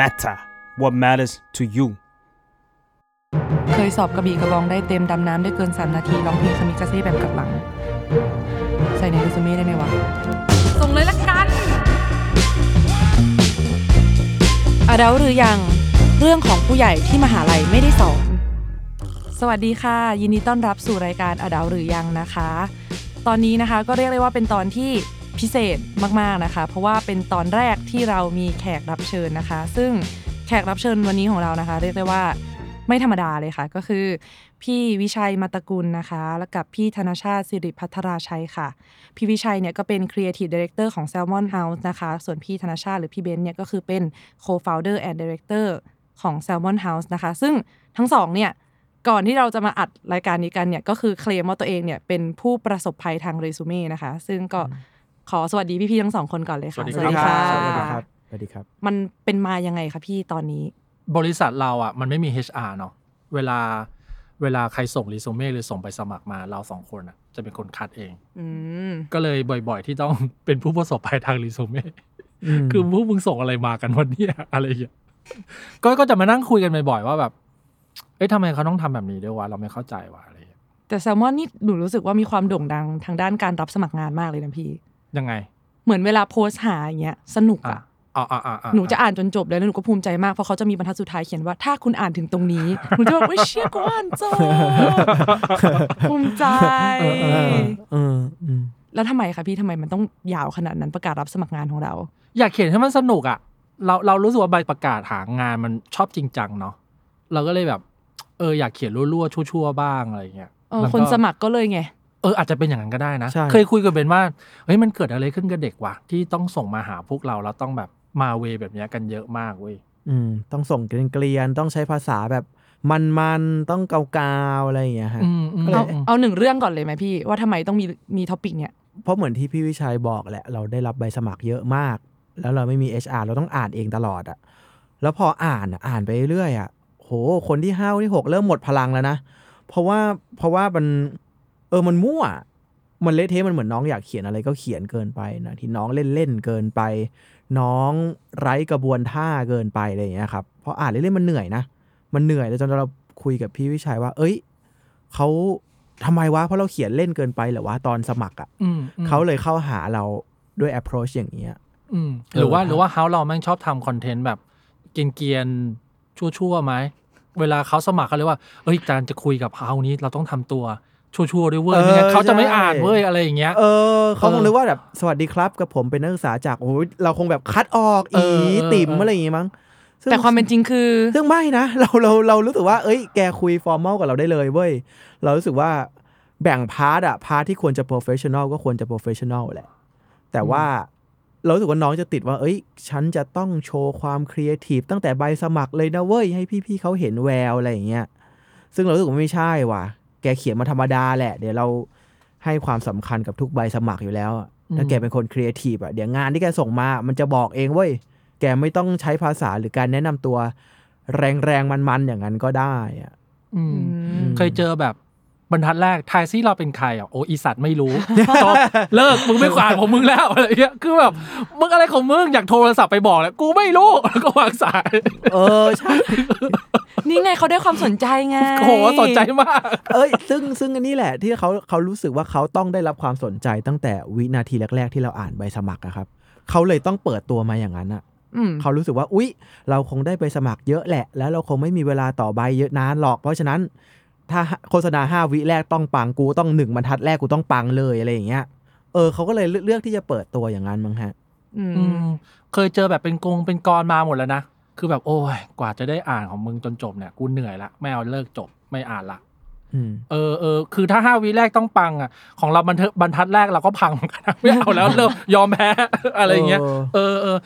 matter what matters to you เคยสอบกระบี่กระบองได้เต็มดำน้ำได้เกิน 3 นาทีร้องเพลงคามิกาเซ่แบบกลับหลัง ใส่ในเรซูเม่ได้ไหมวะ ส่งเลยละกันอาเดาหรือยังเรื่องของผู้ใหญ่ที่มหาลัยไม่ได้สอน สวัสดีค่ะ ยินดีต้อนรับสู่รายการอดาหรือยังนะคะ ตอนนี้นะคะก็เรียกได้ว่าเป็นตอนที่ พิเศษมากๆนะคะ เพราะว่าเป็นตอนแรกที่เรามีแขกรับเชิญนะคะ ซึ่งแขกรับเชิญวันนี้ของเรานะคะ เรียกได้ว่าไม่ธรรมดาเลยค่ะ ก็คือ พี่วิชัยมาตะกุลนะคะ แล้วกับพี่ธนชาติสิริพัทราชัยค่ะ พี่วิชัยเนี่ยก็เป็น Creative Director ของ Salmon House นะคะ ส่วนพี่ธนชาติหรือพี่เบนซ์เนี่ยก็คือเป็น Co-founder and Director ของ Salmon House นะคะ ซึ่งทั้งสองเนี่ยก่อนที่เราจะมาอัดรายการนี้กันเนี่ยก็คือเคลมว่าตัวเองเนี่ยเป็นผู้ประสบภัยทางเรซูเม่นะคะ ซึ่งก็ ขอสวัสดีพี่ๆทั้งสองคนก่อนเลยค่ะสวัสดีครับสวัสดีครับสวัสดีครับ มันเป็นมายังไงคะพี่ตอนนี้ บริษัทเราอะมันไม่มี HR เนาะเวลาเวลาใครส่งรีสูเม่หรือส่งไปสมัครมาเราสองคนอะ จะเป็นคนคัดเองอืมก็เลยบ่อย ๆ ที่ต้องเป็นผู้ประสบภัยทางรีสูเม่มคือพวกมึงส่งอะไรมากันวันนี้อะไรอย่างเงี้ยก็ก็จะมานั่งคุยกันบ่อยๆว่าแบบเอ้ยทำไมเขาต้องทำแบบนี้ด้วยวะเราไม่เข้าใจวะอะไรอย่างเงี้ยแต่แซลมอนนี่หนูรู้สึกว่ามีความโด่งดังทางด้านการรับสมัครงานมากเลยนะพี่ ยังไง เหมือนเวลาโพสต์หาอย่างเงี้ยสนุกอะอะอ่าอ่าอ่าหนูจะอ่านจนจบเลยแล้วหนูก็ภูมิใจมากเพราะเขาจะมีบรรทัดสุดท้ายเขียนว่าถ้าคุณอ่านถึงตรงนี้หนูจะแบบเฮ้ยเชี่ยกูอ่านจบภูมิใจเออเอออืมแล้วทำไมคะพี่ทำไมมันต้องยาวขนาดนั้นประกาศรับสมัครงานของเรา อยากเขียนให้มันสนุกอะเราเรารู้สึกว่าใบประกาศหางานมันชอบจริงจังเนาะเราก็เลยแบบ เอออยากเขียนรั่วๆชั่วๆบ้างอะไรอย่างเงี้ยเออแล้วก็คนสมัครก็เลยไงเอออาจจะเป็นอย่างนั้นก็ได้นะใช่เคยคุยกับเบนว่าเฮ้ยมันเกิดอะไรขึ้นกับเด็กวะที่ต้องส่งมาหาพวกเราแล้วต้องแบบมาเวแบบเนี้ยกันเยอะมากเว้ยอืมต้องส่งเกรียนๆต้องใช้ภาษาแบบมันๆต้องเกาๆอะไรอย่างเงี้ยฮะอืมอืมเอาอืมเอาหนึ่งเรื่องก่อนเลยไหมพี่ ว่าทำไมต้องมีมี topic เนี่ยเพราะเหมือนที่พี่วิชัยบอกแหละ เราได้รับใบสมัครเยอะมาก แล้วเราไม่มี HR เราต้องอ่านเองตลอดอะแล้วพออ่านอะอ่านไปเรื่อยอะโหคนที่ห้าที่หกเริ่มหมดพลังแล้วนะเพราะว่าเพราะว่ามัน เออมันมั่ว มันเละเทะมันเหมือนน้องอยากเขียนอะไรก็เขียนเกินไปนะที่น้องเล่นเล่นๆเกินไป น้องไร้กระบวนท่าเกินไปอะไรอย่างเงี้ยครับเพราะอ่านเล่นๆมันเหนื่อยนะ มันเหนื่อยแล้วจนเราคุยกับพี่วิชัยว่า เอ้ยเขาทำไมวะเพราะเราเขียนเล่นเกินไปเหรอวะตอนสมัครอะอืมอืมเขาเลยเข้าหาเราด้วย approach อย่างเงี้ยอืมหรือว่าเออหรือว่าเฮาเราแม่งชอบทำคอนเทนต์แบบเกรียนๆชั่วๆไหมเวลาเขาสมัครเขาเลยว่า เอ้ยการจะคุยกับเฮานี้เราต้องทำตัว ชั่วๆด้วยเว้ยไม่งั้นเขาจะไม่อ่านเว้ยอะไรอย่างเงี้ย เออเขาคเองอนึกว่าแบบสวัสดีครับกับผมเป็นนักศึกษาจากโอ้ยเราคงแบบคัดออกเออีอเออติ่มเออออะไรอย่างงี้มั้งซึ่งแต่ความเป็นจริงคือ ซึ่งไม่นะเราเราเรารู้สึกว่า เอ้ย แกคุยฟอร์มอลกับเราได้เลยเว้ย เรารู้สึกว่าแบ่ง part อะ part ที่ควรจะ professional ก็ควรจะ professional แหละ แต่ว่าเรารู้สึกว่าน้องจะติดว่า เอ้ย ฉันจะต้องโชว์ความครีเอทีฟตั้งแต่ใบสมัครเลยนะเว้ย ให้พี่ๆเขาเห็นแววอะไรอย่างเงี้ย ซึ่งเรารู้สึกว่าไม่ใช่ว่ะแกเขียนมาธรรมดาแหละ เดี๋ยวเราให้ความสำคัญกับทุกใบสมัครอยู่แล้วอะถ้าแกเป็นคนครีเอทีฟอะเดี๋ยวงานที่แกส่งมามันจะบอกเองเว้ยแกไม่ต้องใช้ภาษาหรือการแนะนำตัว แรงๆมันๆอย่างนั้นก็ได้อะอืมอืมเคยเจอแบบ บรรทัดแรกทายซี่เราเป็นใครอะโอ้อีสัตว์ไม่รู้จบเลิกมึงไม่ขวานของมึงแล้วอะไรเงี้ยคือแบบมึงอะไรของมึงอยากโทรศัพท์ไปบอกแหละกูไม่รู้แล้วก็วางสาย เออใช่นี่ไงเขาได้ความสนใจไงโอ้โหสนใจมาก เอ้ย ซึ่งซึ่งอันนี้แหละ ที่เขาเขารู้สึกว่าเขาต้องได้รับความสนใจตั้งแต่วินาทีแรก ๆ ที่เราอ่านใบสมัครอะครับเขาเลยต้องเปิดตัวมาอย่างนั้นอะอืมเขารู้สึกว่าอุ๊ย เราคงได้ไปสมัครเยอะแหละ แล้วเราคงไม่มีเวลาต่อใบเยอะนานหรอกเพราะฉะนั้น ถ้าโฆษณาห้าวิแรกต้องปังกูต้องหนึ่งบรรทัดแรกกูต้องปังเลยอะไรอย่างเงี้ย เออเขาก็เลยเลือกที่จะเปิดตัวอย่างนั้นมั้งฮะ อืมอืมเคยเจอแบบเป็นกงเป็นกรมาหมดแล้วนะ คือแบบโอ้ยกว่าจะได้อ่านของมึงจนจบเนี่ยกูเหนื่อยละไม่เอาเลิกจบไม่อ่านละอืมเออเออคือถ้าห้าวิแรกต้องปังอะ ของเราบรรทัดบรรทัดแรกเราก็พังเหมือนกันนะไม่เอาแล้วเริ่มยอมแพ้ อะไรอย่างเงี้ยเออเออเออ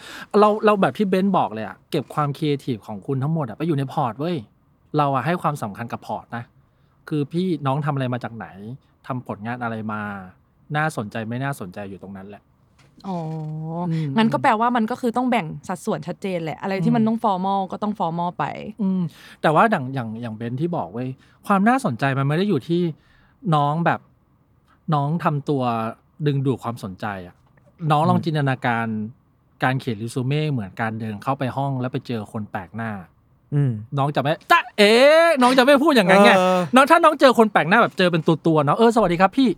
เราเราแบบพี่เบนซ์บอกเลยอะเก็บความครีเอทีฟของคุณทั้งหมดอะไปอยู่ใน port เว้ยเราอะให้ความสำคัญกับ port นะ คือพี่น้องทำอะไรมาจากไหนทำผลงานอะไรมา น่าสนใจไม่น่าสนใจอยู่ตรงนั้นแหละอ๋ออมงั้นก็แปลว่ามันก็คือต้องแบ่งสัดส่วนชัดเจนแหละ อะไรที่มันต้อง formal ก็ต้อง formal ไป อืม แต่ว่าอย่างอย่างอย่างเบนที่บอกเว้ย ความน่าสนใจมันไม่ได้อยู่ที่น้องแบบน้องทำตัวดึงดูดความสนใจอะน้องลองจินตนาการการเขียนรีสูเม่เหมือนการเดินเข้าไปห้องแล้วไปเจอคนแปลกหน้าอืม น้องจะไม่จ้าเอ๋น้องจะไม่พูดอย่างนั้นไงเออน้องถ้าน้องเจอคนแปลกหน้าแบบเจอเป็นตัวตัวๆเนาะเออสวัสดีครับพี่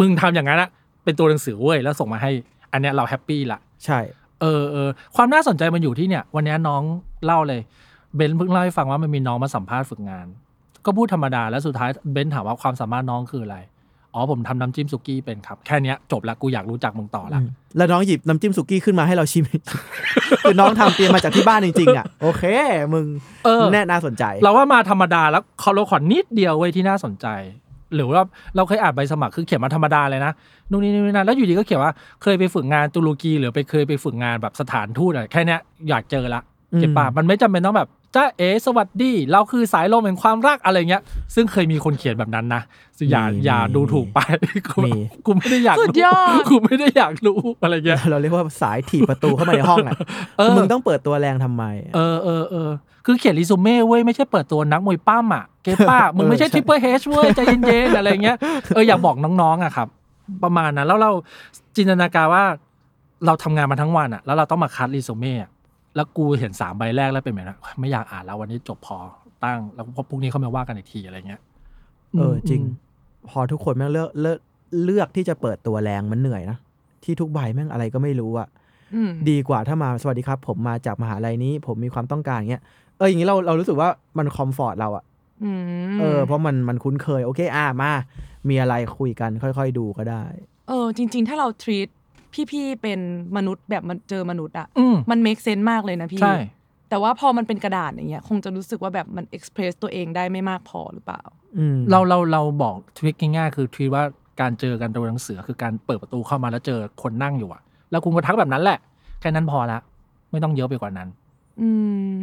มึงทำอย่างนั้นอะเป็นตัวหนังสือเว้ยแล้วส่งมาให้ อันเนี้ยเรา happy ละใช่ เออเออความน่าสนใจมันอยู่ที่เนี่ย วันนี้น้องเล่าเลยเบนซ์เพิ่งเล่าให้ฟังว่ามันมีน้องมาสัมภาษณ์ฝึกงาน ก็พูดธรรมดาแล้วสุดท้ายเบนซ์ถามว่าความสามารถน้องคืออะไร อ๋อผมทำน้ำจิ้มสุกี้เป็นครับ แค่เนี้ยจบละกูอยากรู้จักมึงต่อละอืมแล้วน้องหยิบน้ำจิ้มสุกี้ขึ้นมาให้เราชิม คือน้องทำเตรียมมาจากที่บ้านจริงๆอะโอเค มึงเออ แน่น่าสนใจ เราว่ามาธรรมดาแล้วเขาเราขอนิดเดียวเว้ยที่น่าสนใจ หรือว่าเราเคยอ่านใบสมัครคือเขียนมาธรรมดาเลยนะนู่นนี่นี่นั่นแล้วอยู่ดีก็เขียนว่าเคยไปฝึกงานตุรกีหรือไปเคยไปฝึกงานแบบสถานทูตอะไรแค่เนี้ยอยากเจอละอืม get ป่ะมันไม่จำเป็นต้องแบบ จ้าเอสวัสดี เราคือสายลมแห่งความรักอะไรเงี้ย ซึ่งเคยมีคนเขียนแบบนั้นนะอย่ามีอย่ามีดูถูกไปกูมีกูไม่ได้อยากสุดรู้ยอดกูไม่ได้อยากรู้อะไรเงี้ยเราเรียกว่าสายถีบประตูเข้ามาในห้องอะเออมึงต้องเปิดตัวแรงทำไมอะเออเออเออคือเขียนรีซูเม่เว้ยไม่ใช่เปิดตัวนักมวยปล้ำอะ get ป่ะมึงไม่ใช่เออ Triple H เว้ยใจเย็นๆอะไรเงี้ยเอออยากบอกน้องๆอะครับ ประมาณนั้นแล้วเราจินตนาการว่าเราทำงานมาทั้งวันอะ แล้วเราต้องมาคัดรีซูเม่อะ แล้วกูเห็นสามใบแรกแล้วเป็นแบบนั้นไม่อยากอ่านแล้ววันนี้จบพอตั้ง แล้วพรุ่งนี้เขามาว่ากันอีกทีอะไรเงี้ยเออจริงมพอทุกคนแม่งเลือกเลือกเลือกที่จะเปิดตัวแรงมันเหนื่อยนะที่ทุกใบแม่งอะไรก็ไม่รู้อะอืมดีกว่าถ้ามาสวัสดีครับ ผมมาจากมหาลัยนี้ ผมมีความต้องการเงี้ยเอออย่างนี้เราเรารู้สึกว่ามัน comfort เราอะอืมเออเพราะมันมันคุ้นเคย โอเคอ่ามา มีอะไรคุยกันค่อย ๆ ดูก็ได้ เออ จริง ๆ ถ้าเรา treat พี่ๆเป็นมนุษย์แบบมันเจอมนุษย์อะอืม มัน make sense มากเลยนะพี่ ใช่ แต่ว่าพอมันเป็นกระดาษอย่างเงี้ยคงจะรู้สึกว่าแบบมัน express ตัวเองได้ไม่มากพอหรือเปล่า อืมเราเราเราบอกทริคง่ายๆคือทริคว่าการเจอกันตัวหนังสือคือการเปิดประตูเข้ามาแล้วเจอคนนั่งอยู่อะแล้วคุณก็ทักแบบนั้นแหละ แค่นั้นพอละ ไม่ต้องเยอะไปกว่านั้นอืม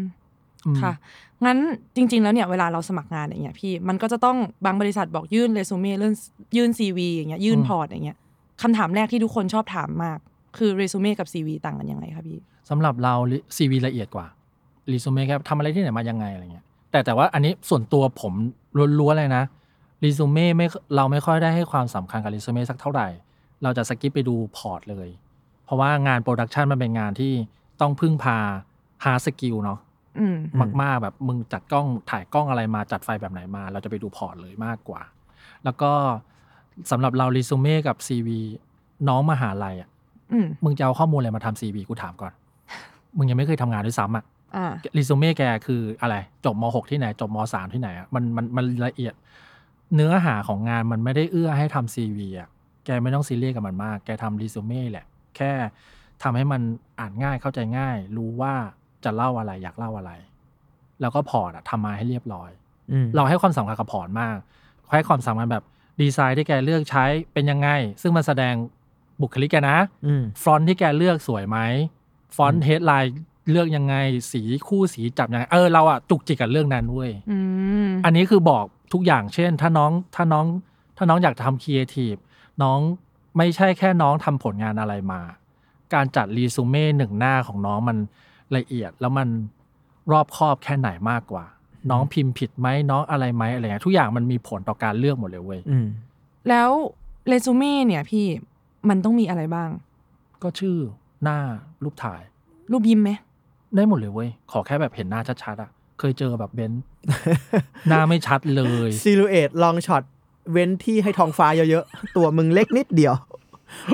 อืมค่ะ งั้นจริง ๆ แล้วเนี่ยเวลาเราสมัครงานอย่างเงี้ยพี่ มันก็จะต้องบางบริษัทบอกยื่นเรซูเม่เลื่อนยื่น CV อย่างเงี้ยยื่น port อย่างเงี้ย คำถามแรกที่ทุกคนชอบถามมาก คือเรซูเม่กับ CV ต่างกันยังไงคะพี่สำหรับเรา CV ละเอียดกว่ารีซูเม่แค่ทำอะไรที่ไหนมายังไงอะไรเงี้ยแต่แต่ว่าอันนี้ส่วนตัวผมล้วนๆเลยนะรีซูเม่ไม่เราไม่ค่อยได้ให้ความสำคัญกับรีซูเม่สักเท่าไหร่ เราจะ skip ไปดู port เลย เพราะว่างาน production มันเป็นงานที่ต้องพึ่งพา hard skill เนาะอืมอืมมากๆแบบมึงจัดกล้องถ่ายกล้องอะไรมาจัดไฟแบบไหนมา เราจะไปดู port เลยมากกว่า แล้วก็ สำหรับเรารีซูเม่กับ CV น้องมหาลัยอะอืมมึงจะเอาข้อมูลอะไรมาทำ CV กูถามก่อน มึงยังไม่เคยทำงานด้วยซ้ำอะอ่ารีซูเม่แกคืออะไร จบม .6 ที่ไหน จบม .3 ที่ไหนอะมันมันมันละเอียด เนื้อหาของงานมันไม่ได้เอื้อให้ทำ CV อะแกไม่ต้องซีเรียสกับมันมาก แกทำรีซูเม่แหละ แค่ทำให้มันอ่านง่ายเข้าใจง่าย รู้ว่าจะเล่าอะไรอยากเล่าอะไร แล้วก็ port อะทำมาให้เรียบร้อยอืมเราให้ความสำคัญกับ port มากให้ความสำคัญแบบ ดีไซน์ที่แกเลือกใช้เป็นยังไง ซึ่งมันแสดงบุคลิกแกนะอืมฟอนต์ที่แกเลือกสวยไหมฟอนต์ headline เลือกยังไงสีคู่สีจับยังไงเออเราอะจุกจิกกับเรื่องนั้นเว้ยอืมอันนี้คือบอกทุกอย่างเช่น ถ้าน้องถ้าน้องถ้าน้องอยากทำครีเอทีฟน้องไม่ใช่แค่น้องทำผลงานอะไรมา การจัดรีซูเม่หนึ่งหน้าของน้องมันละเอียดแล้วมันรอบคอบแค่ไหนมากกว่า น้องพิมพ์ผิดไหมน้องอะไรไหมอะไรเงี้ยทุกอย่างมันมีผลต่อการเลือกหมดเลยเว้ยอืมแล้วเรซูเม่เนี่ยพี่มันต้องมีอะไรบ้าง ก็ชื่อหน้ารูปถ่าย รูปยิ้มไหมได้หมดเลยเว้ยขอแค่แบบเห็นหน้าชัดๆอะเคยเจอแบบเบนซ์หน้าไม่ชัดเลย silhouette long shot เว้นที่ให้ท้องฟ้าเยอะๆ ตัวมึงเล็กนิดเดียว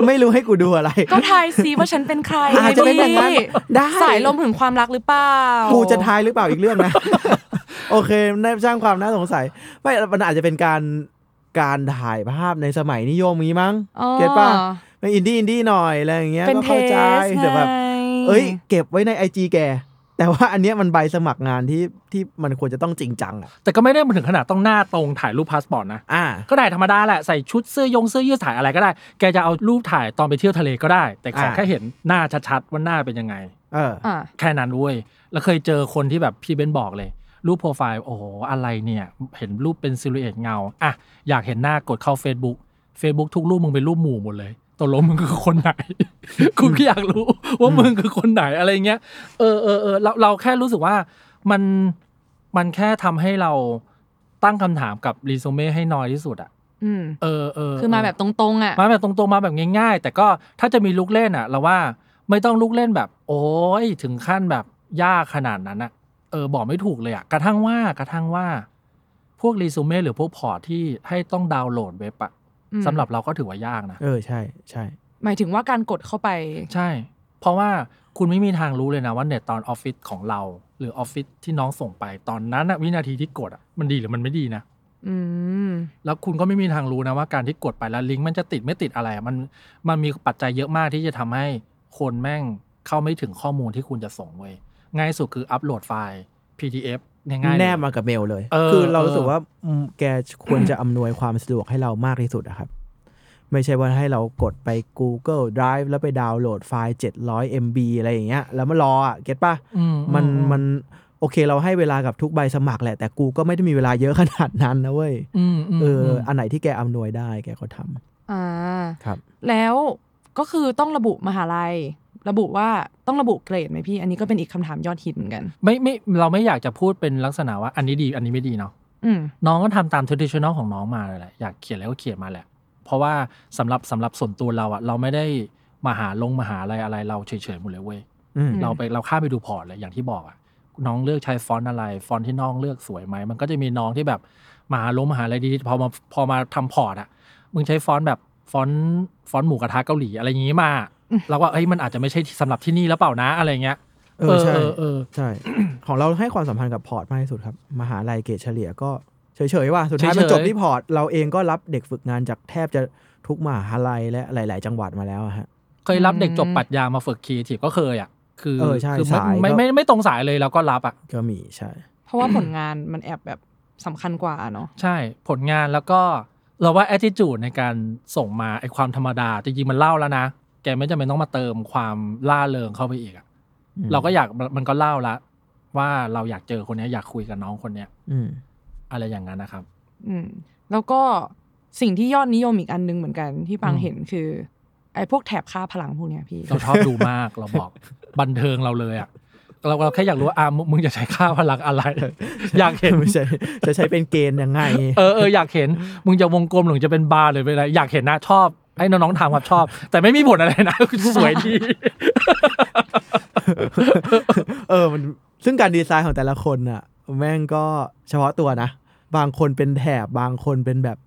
ไม่รู้ให้กูดูอะไร ก็ทายซิว่าฉันเป็นใครอาจจะเป็นอย่างนั้นพี่ได้ สายลมแห่งความรักหรือเปล่า กูจะทายหรือเปล่าอีกเรื่องนะ โอเคได้สร้างความน่าสงสัย ไม่ มันอาจจะเป็นการการถ่ายภาพในสมัยนิยมนี้มั้งอ๋อ get ป่ะเป็นอินดี้อินดี้หน่อยอะไรอย่างเงี้ยเป็นก็เทเข้าใจสแต่แบบไงเอ้ย เก็บไว้ใน IG แก แต่ว่าอันเนี้ยมันใบสมัครงานที่ที่มันควรจะต้องจริงจังอะแต่ก็ไม่ได้ถึงขนาดต้องหน้าตรงถ่ายรูปพาสปอร์ตนะ อ่า ก็ได้ธรรมดาแหละใส่ชุดเสื้อยงเสื้อยืดถ่ายอะไรก็ได้ แกจะเอารูปถ่ายตอนไปเที่ยวทะเลก็ได้ แต่ขออ่าแค่เห็นหน้าชัดๆว่าหน้าเป็นยังไง เออ อ่า แค่นั้นเว้ยแล้วเคยเจอคนที่แบบพี่เบนบอกเลย รูปโปรไฟล์โอ้โหอะไรเนี่ย เห็นรูปเป็น silhouette เงา อะ อยากเห็นหน้ากดเข้า Facebook Facebook ทุกรูปมึงเป็นรูปหมู่หมดเลย ตกลงมึงคือคนไหนกูก็อยากรู้ว่ามึงคือคนไหนอะไรเงี้ย เออเออเออเราเราแค่รู้สึกว่ามันมันแค่ทำให้เราตั้งคำถามกับรีซูเม่ให้น้อยที่สุดอะอืมเออเออคือมาแบบตรงๆอะ มาแบบตรงๆมาแบบง่าย ๆ แต่ก็ถ้าจะมีลุกเล่นอะเราว่าไม่ต้องลุกเล่นแบบ โอ้ยถึงขั้นแบบยากขนาดนั้นอะเออ บอกไม่ถูกเลยอะกระทั่งว่ากระทั่งว่า พวกรีซูเม่หรือพวก port ที่ให้ต้องดาวน์โหลดเว็บอะอืม สำหรับเราก็ถือว่ายากนะเออใช่ใช่หมายถึงว่าการกดเข้าไป ใช่ เพราะว่าคุณไม่มีทางรู้เลยนะว่าเน็ตตอนออฟฟิศของเรา หรือออฟฟิศที่น้องส่งไปตอนนั้นอะวินาทีที่กดอะมันดีหรือมันไม่ดีนะอืมแล้วคุณก็ไม่มีทางรู้นะว่าการที่กดไปแล้วลิงก์มันจะติดไม่ติดอะไรอะมันมันมีปัจจัยเยอะมากที่จะทำให้คนแม่งเข้าไม่ถึงข้อมูลที่คุณจะส่งเว้ยง่ายสุดคืออัปโหลดไฟล์ PDF ง่ายๆเลยแนบมากับเมลเลย เออคือเรารู้เออสึกว่าอืมแกควรจะอำนวยความสะดวกให้เรามากที่สุดอะครับ ไม่ใช่ว่าให้เรากดไป Google Drive แล้วไปดาวน์โหลดไฟล์ 700 MB อะไรอย่างเงี้ย แล้วมารออะเก็ตปะอืมันอืมันโอเคเราให้เวลากับทุกใบสมัครแหละ แต่กูก็ไม่ได้มีเวลาเยอะขนาดนั้นนะเว้ยอืมมเออมอันไหนที่แกอำนวยได้แกก็ทำอ่าครับ แล้วก็คือต้องระบุมหาลัย ระบุว่าต้องระบุเกรดไหมพี่ อันนี้ก็เป็นอีกคำถามยอดฮิตเหมือนกัน ไม่ไม่เราไม่อยากจะพูดเป็นลักษณะว่าอันนี้ดีอันนี้ไม่ดีเนาะอืมน้องก็ทำตาม traditional ของน้องมาเลยแหละอยากเขียนอะไรก็เขียนมาแหละ เพราะว่าสำหรับสำหรับส่วนตัวเราอะเราไม่ได้มาหาลงมาหาอะไรอะไรเราเฉยๆหมดเลยเว้ยอืมอืมเราไปเราข้ามไปดู port เลยอย่างที่บอกอะน้องเลือกใช้ฟอนต์อะไร ฟอนต์ที่น้องเลือกสวยไหมมันก็จะมีน้องที่แบบมหาลงมหาลัยอะไรดีๆพอมาพอมาทำ port อะมึงใช้ฟอนต์แบบฟอนต์ฟอนต์หมูกระทะเกาหลีอะไรอย่างงี้มา เราก็เอ้ยมันอาจจะไม่ใช่สำหรับที่นี่แล้วเปล่านะอะไรเงี้ยเออใช่เออเออใช่ ของเราให้ความสำคัญกับ port มากที่สุดครับ มหาลัยเกรดเฉลี่ยก็เฉยๆว่าสุดท้ายมันเฉยๆจบที่พอร์ต เราเองก็รับเด็กฝึกงานจากแทบจะทุกมหาลัยและหลาย ๆ จังหวัดมาแล้วอะฮะเคยรับเด็กจบอืมปรัชญามาฝึกครีเอทีฟก็เคยอะคือเออใช่คือไม่สายไม่ก็ไม่ไม่ตรงสายเลยเราก็รับอะก็มีใช่ เพราะว่าผลงานมันแอบแบบสำคัญกว่าเนาะใช่ผลงานแล้วก็เราว่า attitude ในการส่งมาไอความธรรมดาจริงๆมันเล่าแล้วนะ แกไม่จำเป็นต้องมาเติมความล่าเริงเข้าไปอีกอะอืมเราก็อยากมันก็เล่าละ ว่าเราอยากเจอคนเนี้ยอยากคุยกับน้องคนเนี้ยอืม อะไรอย่างนั้นนะครับ อืม แล้วก็สิ่งที่ยอดนิยมอีกอันหนึงเหมือนกันที่ปังอืมเห็นคือ ไอ้พวกแถบค่าพลังพวกเนี้ยพี่ เราชอบดูมากเราบอกบันเทิงเราเลยอะเราเราแค่อยากรู้ว่าอะมึงมึงจะใช้ค่าพลังอะไร อยากเห็นไม่ใช่จะใช้เป็นเกณฑ์ยังไง เออเอออยากเห็น มึงจะวงกลมหรือจะเป็นบาร์หรือเป็นอะไรอยากเห็นนะชอบ ให้น้องๆถามครับชอบ แต่ไม่มีผลอะไรนะสวยดี เออมันซึ่งการดีไซน์ของแต่ละคนน่ะ แม่งก็เฉพาะตัวนะ บางคนเป็นแถบบางคนเป็นแบบ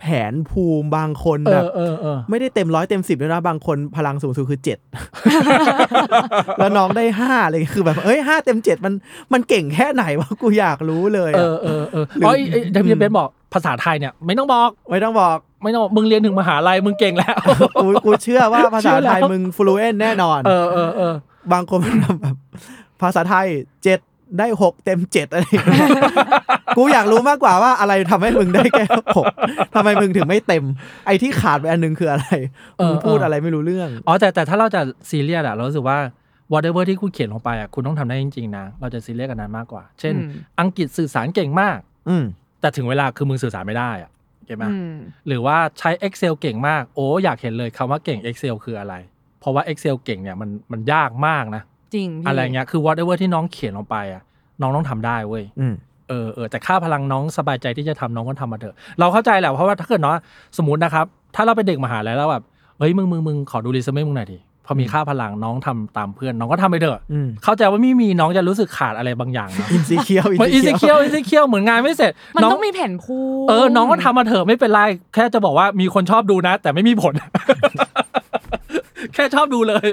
แผนภูมิบางคนเอแบบอเออเออไม่ได้เต็มร้อยเต็มสิบด้วยนะบางคนพลังสูงสุดคือเจ็ดแล้วน้องได้ห้าเลยคือแบบเอ้ยห้าเต็มเจ็ดมันมันเก่งแค่ไหนวะกูอยากรู้เลยเออะอเออเออหรืออ๋อไอ้เดวิอืดมเบนบอกภาษาไทยเนี่ยไม่ต้องบอกไม่ต้องบอกไม่ต้องบอกมึงเรียนถึงมหาลัยมึงเก่งแล้วกูกูเชื่อว่าภาษาเชื่อแล้ไทวยมึงฟลูเอนแน่นอน เออเออเออบางคนมันแบบภาษาไทยเจ็ด ได้หกเต็มเจ็ดอะไรอย่างเงี้ยกูอยากรู้มากกว่าว่าอะไรทำให้มึงได้แค่หกทำไมมึงถึงไม่เต็ม ไอ้ที่ขาดไปอันนึงคืออะไรมึงพูดอะไรไม่รู้เรื่อง อ๋อแต่แต่ถ้าเราจะซีเรียสอะเรารู้สึกว่า whatever ที่คุณเขียนลงไปอะคุณต้องทำได้จริงๆนะ เราจะซีเรียสกันนั้นมากกว่า เช่นอืมอังกฤษสื่อสารเก่งมาก อืมแต่ถึงเวลาคือมึงสื่อสารไม่ได้อะเก็ตไหมอืมหรือว่าใช้ Excel เก่งมาก โอ้อยากเห็นเลยคำว่าเก่ง Excel คืออะไร เพราะว่า Excel เก่งเนี่ยมันมันยากมากนะ จริงพี่อะไรเงี้ยคือ whatever ที่น้องเขียนลงไปอะน้องต้องทำได้เว้ยอืมเออเออแต่ค่าพลังน้องสบายใจที่จะทำน้องก็ทำมาเถอะ เราเข้าใจแหละเพราะว่าถ้าเกิดเนาะสมมตินะครับ ถ้าเราเป็นเด็กมหาลัยแล้วแบบเฮ้ยมึงมึงมึงขอดูรีสเม่มึงหน่อยดิพอมีค่าพลังน้องทำตามเพื่อนน้องก็ทำไปเถอะอืมเข้าใจว่าไม่มีน้องจะรู้สึกขาดอะไรบางอย่างนะ insecure เหมือน insecure insecure เหมือนงานไม่เสร็จมันน้องต้องมีแผนภูมิเออน้องก็ทำมาเถอะไม่เป็นไรแค่จะบอกว่ามีคนชอบดูนะ แต่ไม่มีผล แค่ชอบดูเลย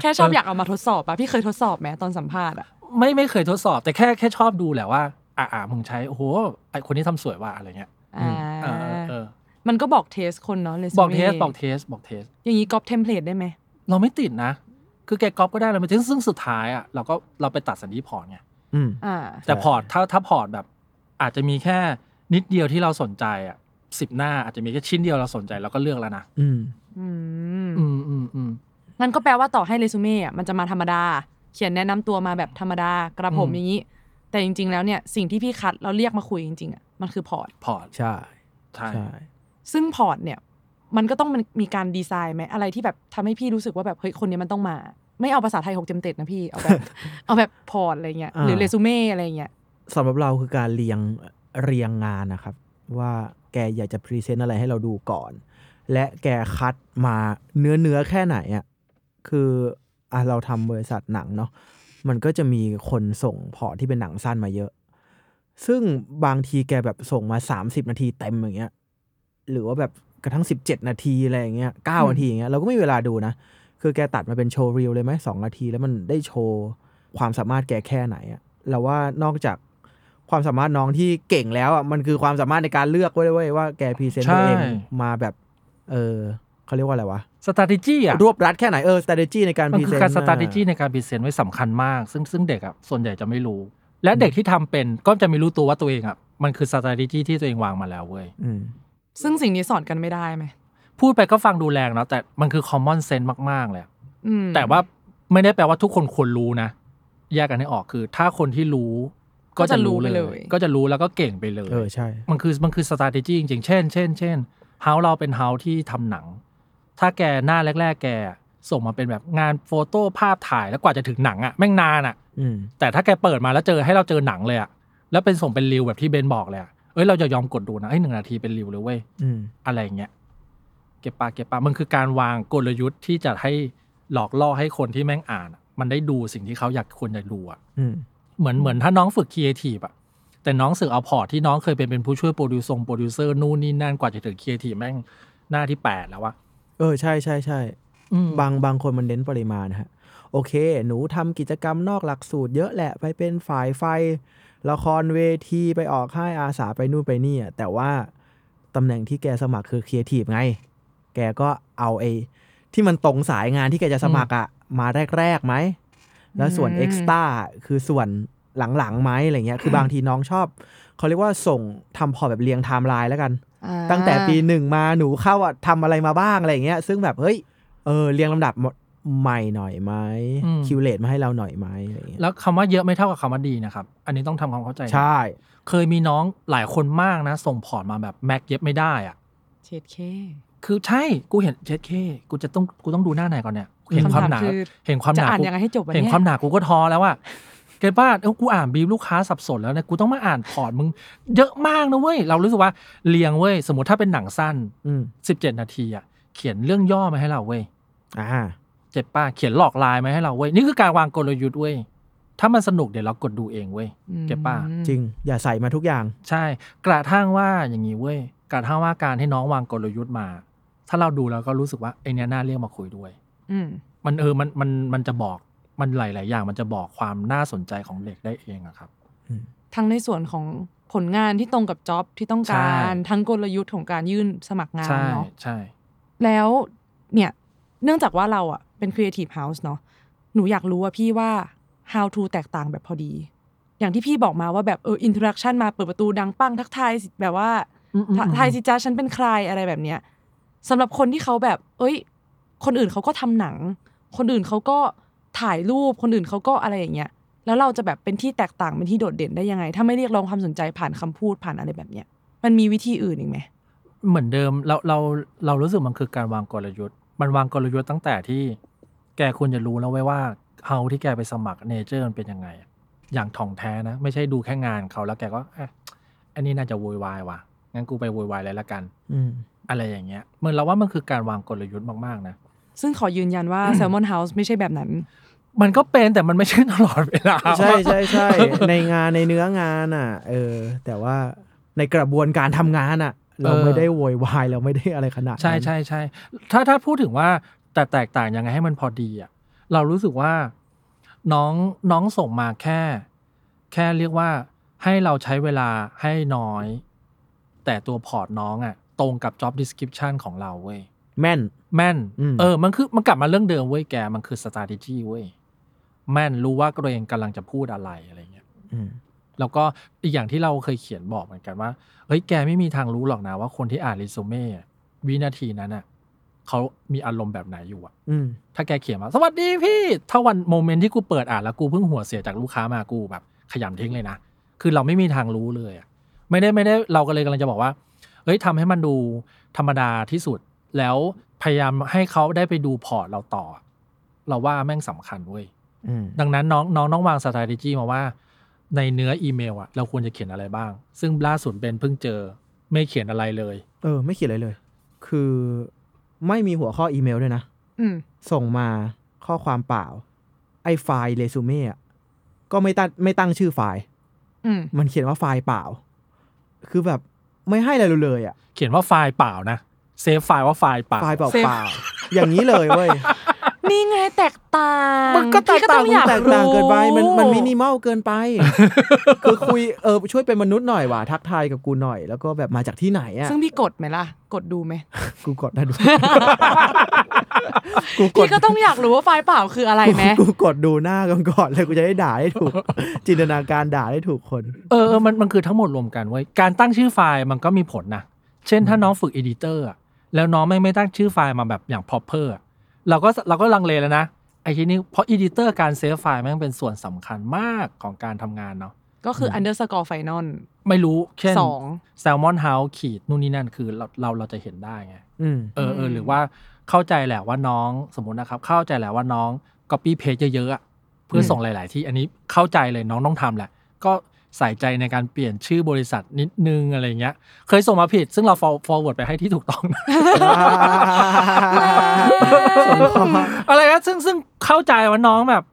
แค่ชอบอยากเอามาทดสอบอะพี่เคยทดสอบไหมตอนสัมภาษณ์อะไม่ไม่เคยทดสอบแต่แค่แค่ชอบดูแหละว่า อ่าอ่ามึงใช้โอ้โหไอคนนี้ทำสวยว่ะอะไรเงี้ยอ่าเออเออเออมันก็บอก taste คนเนาะเลยบอก taste บอก taste บอก taste อย่างนี้ copy template ได้ไหมเราไม่ติดนะ คือแกก๊อปก็ได้เราไม่ติดซึ่งสุดท้ายอะเราก็เราไปตัดสินที่ port ไงอืมอ่าแต่ใช่ portถ้าถ้า port แบบ อาจจะมีแค่นิดเดียวที่เราสนใจอะสิบหน้าอาจจะมีแค่ชิ้นเดียวเราสนใจเราก็เลือกแล้วนะ อืมอืมอืมอืมอืมงั้นก็แปลว่าต่อให้เรซูเม่อะมันจะมาธรรมดา เขียนแนะนำตัวมาแบบธรรมดากระผมอืม อย่างนี้ แต่จริง ๆ แล้วเนี่ยสิ่งที่พี่คัดเราเรียกมาคุยจริงๆอะมันคือ port port ใช่ใช่ ใช่ ซึ่ง port เนี่ยมันก็ต้องมันมีการดีไซน์ไหมอะไรที่แบบทำให้พี่รู้สึกว่าแบบเฮ้ยคนนี้มันต้องมา ไม่เอาภาษาไทยหกเต็มเต็ดนะพี่เอาแบบ เอาแบบ port อะไรเงี้ยหรือเรซูเม่อะไรเงี้ยสำหรับเราคือการเรียงเรียงงานนะครับ ว่าแกอยากจะ present อะไรให้เราดูก่อน และแกคัดมาเนื้อเนื้อแค่ไหนอะคืออะเราทำบริษัทหนังเนาะมันก็จะมีคนส่ง port ที่เป็นหนังสั้นมาเยอะ ซึ่งบางทีแกแบบส่งมา 30 นาทีเต็มอย่างเงี้ยหรือว่าแบบกระทั่ง 17 นาทีอะไรอย่างเงี้ยเก้าอืมนาทีอย่างเงี้ยเราก็ไม่มีเวลาดูนะ คือแกตัดมาเป็น showreel เลยไหมสองนาที แล้วมันได้โชว์ความสามารถแกแค่ไหนอะเราว่านอกจากความสามารถน้องที่เก่งแล้วอะมันคือความสามารถในการเลือกไว้ด้วยเว้ยว่าแก present ตัวเองใช่มาแบบ เออเขาเรียกว่าอะไรวะสต r a t e g y อะรวบรัดแค่ไหนเออ strategy ในการมันพรีคืเซอนการต์สต r a t e g y ในการพรีเซนต์ไว้สำคัญมาก ซึ่งซึ่งเด็กอะส่วนใหญ่จะไม่รู้ และเด็กที่ทำเป็นก็จะไม่รู้ตัวว่าตัวเองอะมันคือสต r a t e g y ที่ตัวเองวางมาแล้วเว้ยอืมซึ่งสิ่งนี้สอนกันไม่ได้ไหมพูดไปก็ฟังดูแรงเนาะแต่มันคือ common sense มาก ๆ เลยอะอืมแต่ว่าไม่ได้แปลว่าทุกคนควรรู้นะ แยกกันให้ออกคือ ถ้าคนที่รู้ก็จะรู้เลย ก็จะรู้แล้วก็เก่งไปเลย เออใช่ มันคือมันคือ strategy จริงๆ เช่น เช่น เช่น เฮาเราเป็นเฮาที่ทำหนัง ถ้าแกหน้าแรก ๆ แกส่งมาเป็นแบบงาน photo ภาพถ่ายแล้วกว่าจะถึงหนังอะแม่งนานอะอืมแต่ถ้าแกเปิดมาแล้วเจอให้เราเจอหนังเลยอะแล้วเป็นส่งเป็น reel แบบที่เบนบอกเลยอะเอ้ยเราจะยอมกดดูนะเอ้ยหนึ่งนาทีเป็น reel เลยเว้ยอืมอะไรอย่างเงี้ยเก็บปากเก็บปากมันคือการวางกลยุทธ์ที่จะให้หลอกล่อให้คนที่แม่งอ่านอะมันได้ดูสิ่งที่เขาอยากควรจะดูอะอืมเหมือนเหมือนถ้าน้องฝึกครีเอทีฟอะ แต่น้องฝึกเอา port ที่น้องเคยเป็นเป็นผู้ช่วยโปรดิวซงโปรดิวเซอร์นู่นนี่นั่นกว่าจะถึงครีเอทีฟแม่งหน้าที่แปดแล้ววะเออใช่ใช่ใช่อืมบางบางคนมันเน้นปริมาณนะฮะโอเค หนูทำกิจกรรมนอกหลักสูตรเยอะแหละไปเป็นฝ่ายไฟ ละครเวทีไปออกค่ายอาสาไปนู่นไปนี่อะแต่ว่าตำแหน่งที่แกสมัครคือครีเอทีฟไง แกก็เอาไอ้ที่มันตรงสายงานที่แกจะสมัครอะมาแรกๆไหม แล้วส่วนเอ็กซ์ต้าคือส่วน หลังๆไหมอะไรเงี้ยคือบางทีน้องชอบเขาเรียกว่าส่งทำ port แบบเรียงไทม์ไลน์แล้วกันอ่าตั้งแต่ปีหนึ่งมาหนูเข้าอะทำอะไรมาบ้างอะไรอย่างเงี้ย ซึ่งแบบเฮ้ยเออเรียงลำดับใหม่หน่อยไหม curate มาให้เราหน่อยไหมอะไรอย่างเงี้ยแล้วคำว่าเยอะไม่เท่ากับคำว่าดีนะครับ อันนี้ต้องทำความเข้าใจนะใช่ เคยมีน้องหลายคนมากนะ ส่ง port มาแบบแม็กเย็บไม่ได้อะเช็ดเข้คือใช่กูเห็นเช็ดเข้กูจะต้องกูต้องดูหน้าไหนก่อนเนี่ยเห็นความหนาคำถามคือเห็นความหจะนาอ่านกูยังไงให้จบวะเห็นเนี่ยความหนากูก็ท้อแล้วอะ เกป้าเอ้ากูอ่านบีบลูกค้าสับสนแล้วเนี่ยกูต้องมาอ่านพอร์ตมึง เยอะมากนะเว้ยเรารู้สึกว่าเรียงเว้ยสมมติถ้าเป็นหนังสั้นอืม17นาทีอะเขียนเรื่องย่อมาให้เราเว้ยอ่าเจ็บป้าเขียนหลอกลายมาให้เราเว้ยนี่คือการวางกลยุทธ์เว้ยถ้ามันสนุกเดี๋ยวเรากดดูเองเว้ยอืมเก็บป่ะจริง อย่าใส่มาทุกอย่าง ใช่ กระทั่งว่าอย่างนี้เว้ยกระทั่งว่าการให้น้องวางกลยุทธ์มา ถ้าเราดูแล้วก็รู้สึกว่าไอเนี้ยน่าเรียกมาคุยด้วย อืมมันเออมันมันมันจะบอก มันหลาย ๆ อย่างมันจะบอกความน่าสนใจของเด็กได้เองอะครับ ทั้งในส่วนของผลงานที่ตรงกับจ็อบที่ต้องการใช่ทั้งกลยุทธ์ของการยื่นสมัครงานใช่เนาะใช่ แล้วเนี่ยเนื่องจากว่าเราอะเป็น Creative House เนาะหนูอยากรู้ว่าพี่ว่า how to แตกต่างแบบพอดี อย่างที่พี่บอกมาว่าแบบเออ interaction มาเปิดประตูดังปังทักทายสิแบบว่าอืมอืมอืมทายสิจ้าฉันเป็นใครอะไรแบบเนี้ยสำหรับคนที่เขาแบบ เอ้ย คนอื่นเขาก็ทำหนัง คนอื่นเขาก็ ถ่ายรูปคนอื่นเขาก็อะไรอย่างเงี้ยแล้วเราจะแบบเป็นที่แตกต่างเป็นที่โดดเด่นได้ยังไง ถ้าไม่เรียกร้องความสนใจผ่านคำพูดผ่านอะไรแบบเนี้ยมันมีวิธีอื่นอีกไหมเหมือนเดิมเราเราเรารู้สึกมันคือการวางกลยุทธ์ มันวางกลยุทธ์ตั้งแต่ที่แกควรจะรู้แล้วไว้ว่าเฮาที่แกไปสมัครเนเจอร์มันเป็นยังไง อย่างถ่องแท้นะ ไม่ใช่ดูแค่งานเขาแล้วแกก็เอ๊ะอันนี้น่าจะโวยวายว่ะงั้นกูไปโวยวายเลยละกัน อืมอะไรอย่างเงี้ยเหมือนเราว่ามันคือการวางกลยุทธ์มากๆนะซึ่งขอยืนยันว่า Salmon House ไม่ใช่แบบนั้น มันก็เป็นแต่มันไม่ใช่ตลอดเวลาใช่ใช่ใช่ในงานในเนื้องานอะ เออ แต่ว่าในกระบวนการทำงานอะ เราไม่ได้โวยวายเราไม่ได้อะไรขนาดนั้นใช่ใช่ใช่ถ้าถ้าพูดถึงว่าแต่แตกต่างยังไงให้มันพอดีอะ เรารู้สึกว่าน้องน้องส่งมาแค่ แค่เรียกว่าให้เราใช้เวลาให้น้อย แต่ตัวพอร์ตน้องอะ ตรงกับ job description ของเราเว้ยแม่น แม่นอืมเออ มันคือมันกลับมาเรื่องเดิมเว้ยแก มันคือ strategy เว้ย แม่นรู้ว่าตัวเองกำลังจะพูดอะไรอะไรเงี้ยอืมแล้วก็อีกอย่างที่เราเคยเขียนบอกเหมือนกันว่าเฮ้ยแกไม่มีทางรู้หรอกนะว่าคนที่อ่านรีสูเม่อะวินาทีนั้นอะเขามีอารมณ์แบบไหนอยู่อะอืมถ้าแกเขียนมา สวัสดีพี่ ถ้าวัน moment ที่กูเปิดอ่านแล้วกูเพิ่งหัวเสียจากลูกค้ามากูแบบ ขยำทิ้งเลยนะ คือเราไม่มีทางรู้เลยอะไม่ได้ไม่ได้เราก็เลยกำลังจะบอกว่า เฮ้ยทำให้มันดูธรรมดาที่สุด แล้วพยายามให้เขาได้ไปดู port เราต่อ เราว่าแม่งสำคัญเว้ยอืม ดังนั้นน้องน้องต้องวาง strategy มาว่า ในเนื้ออีเมลอะเราควรจะเขียนอะไรบ้าง ซึ่งล่าสุดเบนเพิ่งเจอไม่เขียนอะไรเลย เออ ไม่เขียนอะไรเลย คือไม่มีหัวข้ออีเมลด้วยนะอืมส่งมาข้อความเปล่า ไอ้ไฟล์เรซูเม่อะก็ไม่ตั้งไม่ตั้งชื่อไฟล์อืมมันเขียนว่าไฟล์เปล่า คือแบบไม่ให้อะไรเราเลยอะ เขียนว่าไฟล์เปล่านะเซฟไฟล์ว่าไฟล์เปล่าไฟล์เปล่าเซฟเปล่าอย่างนี้เลยเว้ย นี่ไงแตกต่างมันก็แตกต่างพี่มันแตกต่างเกินไปมันมันมินิมมอลเกินไป คือคุยเออช่วยเป็นมนุษย์หน่อยว่ะทักทายกับกูหน่อยแล้วก็แบบมาจากที่ไหนอะซึ่งพี่กดไหมล่ะ กดดูไหมกูกดได้ดูกูกดพี่ก็ต้องอยากรู้ว่าไฟล์เปล่าคืออะไรไหมกูกดดูหน้ากันก่อนเลยกูจะได้ด่าได้ถูก จินตนาการด่าได้ถูกคน เออเออมันมันคือทั้งหมดรวมกันเว้ยการตั้งชื่อไฟล์มันก็มีผลนะเช่นถ้าน้องฝึกเอดิเตอร์อะแล้วน้องไม่ไม่ตั้งชื่อไฟล์มาแบบอย่าง proper อะ เราก็เราก็ลังเลแล้วนะไอ้ทีนี้เพราะ editor การเซฟไฟล์แม่งเป็นส่วนสำคัญมากของการทำงานเนาะก็คือ underscore final ไม่รู้ เช่นสอง Salmon House ขีดนู่นนี่นั่นคือเราเราเราจะเห็นได้ไงอืมเออเอออืมหรือว่าเข้าใจแหละว่าน้องสมมตินะครับ เข้าใจแหละว่าน้อง copy paste เยอะๆอะเพื่อส่งหลาย ๆ ที่อันนี้เข้าใจเลยน้องต้องทำแหละ ก็ ใส่ใจในการเปลี่ยนชื่อบริษัทนิดนึงอะไรเงี้ย เคยส่งมาผิด ซึ่งเรา for- forward ไปให้ที่ถูกต้องนะอะไรนะซึ่งซึ่งเข้าใจว่าน้องแบบ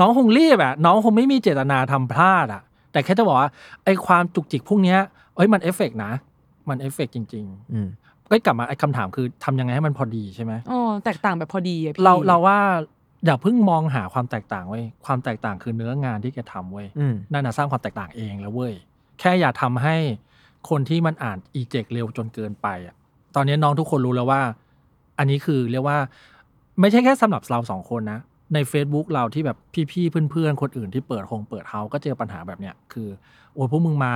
น้องคงรีบอะน้องคงไม่มีเจตนาทำพลาดอะแต่แค่จะบอกว่าไอ้ความจุกจิกพวกเนี้ยเอ้ยมันเอฟเฟกนะ มันเอฟเฟกจริงอืมๆก็กลับมาไอ้คำถามคือทำยังไงให้มันพอดีใช่ไหมอ๋อแตกต่างแบบพอดีอะพี่เราเราว่า อย่าเพิ่งมองหาความแตกต่างเว้ยความแตกต่างคือเนื้องานที่แกทำเว้ยอืมนั่นน่ะสร้างความแตกต่างเองแล้วเว้ยแค่อย่าทำให้คนที่มันอ่านอีเจกเร็วจนเกินไปอะตอนนี้น้องทุกคนรู้แล้วว่า อันนี้คือเรียกว่า ไม่ใช่แค่สำหรับเราสองคนนะใน Facebook เราที่แบบพี่ๆเพื่อนๆ คนอื่นที่เปิดโฮงเปิดเฮาก็เจอปัญหาแบบเนี้ยคือโอ้ยพวกมึงมา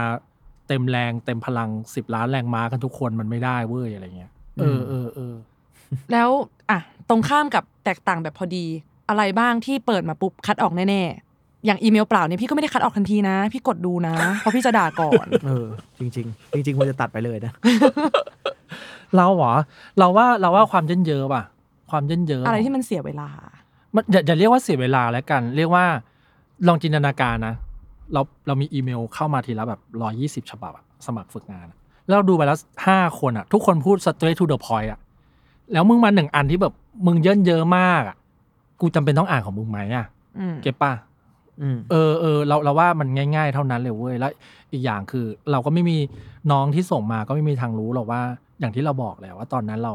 เต็มแรงเต็มพลังสิบล้านแรงม้ากันทุกคนมันไม่ได้เว้ยอะไรเงี้ยเออเออเออแล้วอะตรงข้ามกับแตกต่างแบบพอดี อะไรบ้างที่เปิดมาปุ๊บคัดออกแน่ๆ อย่างอีเมลเปล่าเนี่ยพี่ก็ไม่ได้คัดออกทันทีนะ พี่กดดูนะ เพราะพี่จะด่าก่อน เออ จริงๆจริงๆควรจะตัดไปเลยนะ เราเหรอ เราว่าเราว่าความเยินเยอะป่ะ ความเยินเยอะอะไรที่มันเสียเวลา มันอย่าอย่าเรียกว่าเสียเวลาแล้วกัน เรียกว่าลองจินตนาการนะ เราเรามีอีเมลเข้ามาทีละแบบร้อยี่สิบฉบับอะสมัครฝึกงานอะแล้วเราดูไปแล้วห้าคนอะทุกคนพูด straight to the point อะแล้วมึงมาหนึ่งอันที่แบบมึงเยินเยอะมากอะ กูจำเป็นต้องอ่านของมึงไหมอะอืมเก็บป่ะอืมเออเออเราเราว่ามันง่าย ๆ เท่านั้นเลยเว้ยแล้วอีกอย่างคือ เราก็ไม่มีน้องที่ส่งมาก็ไม่มีทางรู้หรอกว่าอย่างที่เราบอกแหละว่าตอนนั้นเรา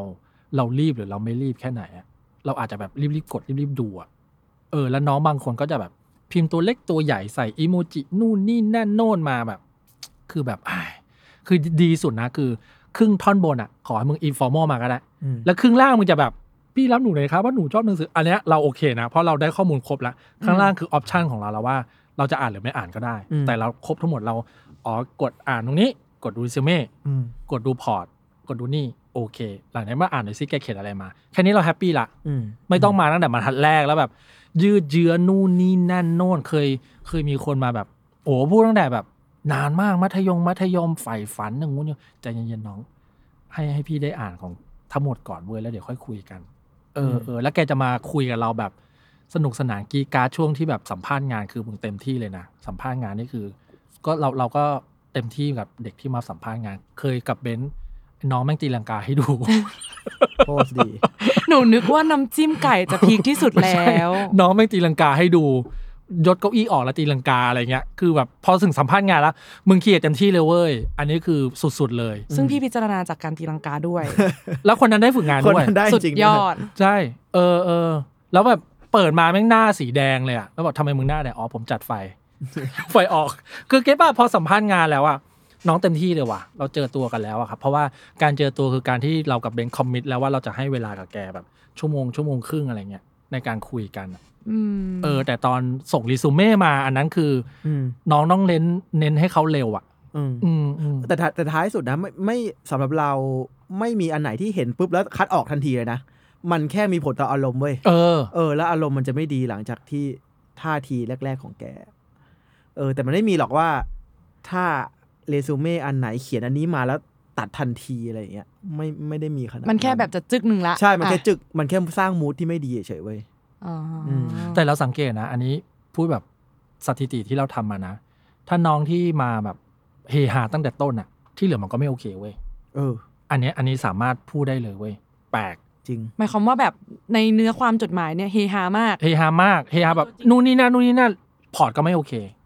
เรารีบหรือเราไม่รีบแค่ไหนอะเราอาจจะแบบรีบๆกดรีบๆดูอะเออ แล้วน้องบางคนก็จะแบบ พิมพ์ตัวเล็กตัวใหญ่ใส่อีโมจินู่นนี่นั่นโน่นมาแบบ คือแบบอ้ายคือดีสุดนะคือ ครึ่งท่อนบนอะขอให้มึง informal มาก็ได้อืมแล้วครึ่งล่างมึงจะแบบ พี่รับหนูเลยครับว่าหนูชอบหนังสืออันเนี้ยเราโอเคนะ เพราะเราได้ข้อมูลครบแล้วข้างล่างคือ option ของเราแล้วว่า เราจะอ่านหรือไม่อ่านก็ได้อืมแต่เราครบทั้งหมดเราอ๋อกดอ่านตรงนี้ กดดูซิเม่อืมกดดู port กดดูนี่โอเค หลังจากนั้นมาอ่านหน่อยซิแกเขียนอะไรมา แค่นี้เรา happy ละอืมไม่ต้องมาตั้งแต่บรรทัดแรกแล้วแบบ ยืดเยื้อนู่นนี่นั่นโน่นเคยเคยมีคนมาแบบ โอ้พูดตั้งแต่แบบ นานมากมัธยมมัธยมใฝ่ฝันอย่างงู้นอย่างใจเย็นๆน้อง ให้ให้พี่ได้อ่านของทั้งหมดก่อนเว้ยแล้วเดี๋ยวค่อยคุยกัน เออเออแล้วแกจะมาคุยกับเราแบบสนุกสนานกรีดกรารช่วงที่แบบสัมภาษณ์งานคือมึงเต็มที่เลยนะ สัมภาษณ์งานนี่คือ ก็เราเราก็เต็มที่กับเด็กที่มาสัมภาษณ์งาน เคยกับเบนซ์น้องแม่งตีลังกาให้ดูโคตรดี หนูนึกว่าน้ำจิ้มไก่จะพีคที่สุดไม่แล้ใช่วน้องแม่งตีลังกาให้ดู ยศเก้าอี้ออกแล้วตีลังกาอะไรเงี้ย คือแบบพอถึงสัมภาษณ์งานแล้ว มึงเคลียร์เต็มที่เลยเว้ย อันนี้คือสุดๆเลย ซึ่งพี่พิจารณาจากการตีลังกาด้วย แล้วคนนั้นได้ฝึกงานคนด้วยนั้นได้สุดจริงยอด ใช่ เออเออ แล้วแบบเปิดมาแม่งหน้าสีแดงเลยอะแล้วบอกทำไมมึงหน้าแดง อ๋อผมจัดไฟ ไฟออก คือเก็ตป่ะพอสัมภาษณ์งานแล้วอะน้องเต็มที่เลยว่ะ เราเจอตัวกันแล้วอะครับ เพราะว่าการเจอตัวคือการที่เรากับเบนคอมมิตแล้วว่าเราจะให้เวลากับแกแบบชั่วโมงชั่วโมงครึ่งอะไรเงี้ย ในการคุยกันอะอืมเออ แต่ตอนส่งรีซูเม่มา อันนั้นคืออืมน้องต้องเน้นเน้นให้เขาเร็วอะอืมอืมอืมแต่ท้ายแต่ท้ายสุดนะไม่ไม่สำหรับเราไม่มีอันไหนที่เห็นปุ๊บแล้วคัดออกทันทีเลยนะ มันแค่มีผลต่ออารมณ์เว้ยเออเออ แล้วอารมณ์มันจะไม่ดีหลังจากที่ท่าทีแรก ๆของแก เออ แต่มันไม่มีหรอกว่าถ้าเรซูเม่อันไหนเขียนอันนี้มาแล้ว ตัดทันทีอะไรอย่างเงี้ยไม่ไม่ได้มีขนาดมันแค่แบบจะจึกหนึ่งละใช่ มันแค่อะจึกมันแค่สร้าง mood ที่ไม่ดีเฉยๆเว้ยอ๋ออมแต่เราสังเกตนะ อันนี้พูดแบบสถิติที่เราทำมานะ ถ้าน้องที่มาแบบเฮฮาตั้งแต่ต้นอะที่เหลือมันก็ไม่โอเคเว้ยเออ อันเนี้ยอันนี้สามารถพูดได้เลยเว้ยแปลกจริงหมายความว่าแบบในเนื้อความจดหมายเนี่ยเฮฮามากเฮฮามากเฮฮาแบบนู่นนี่นั่นนู่นนี่นั่น port ก็ไม่โอเคม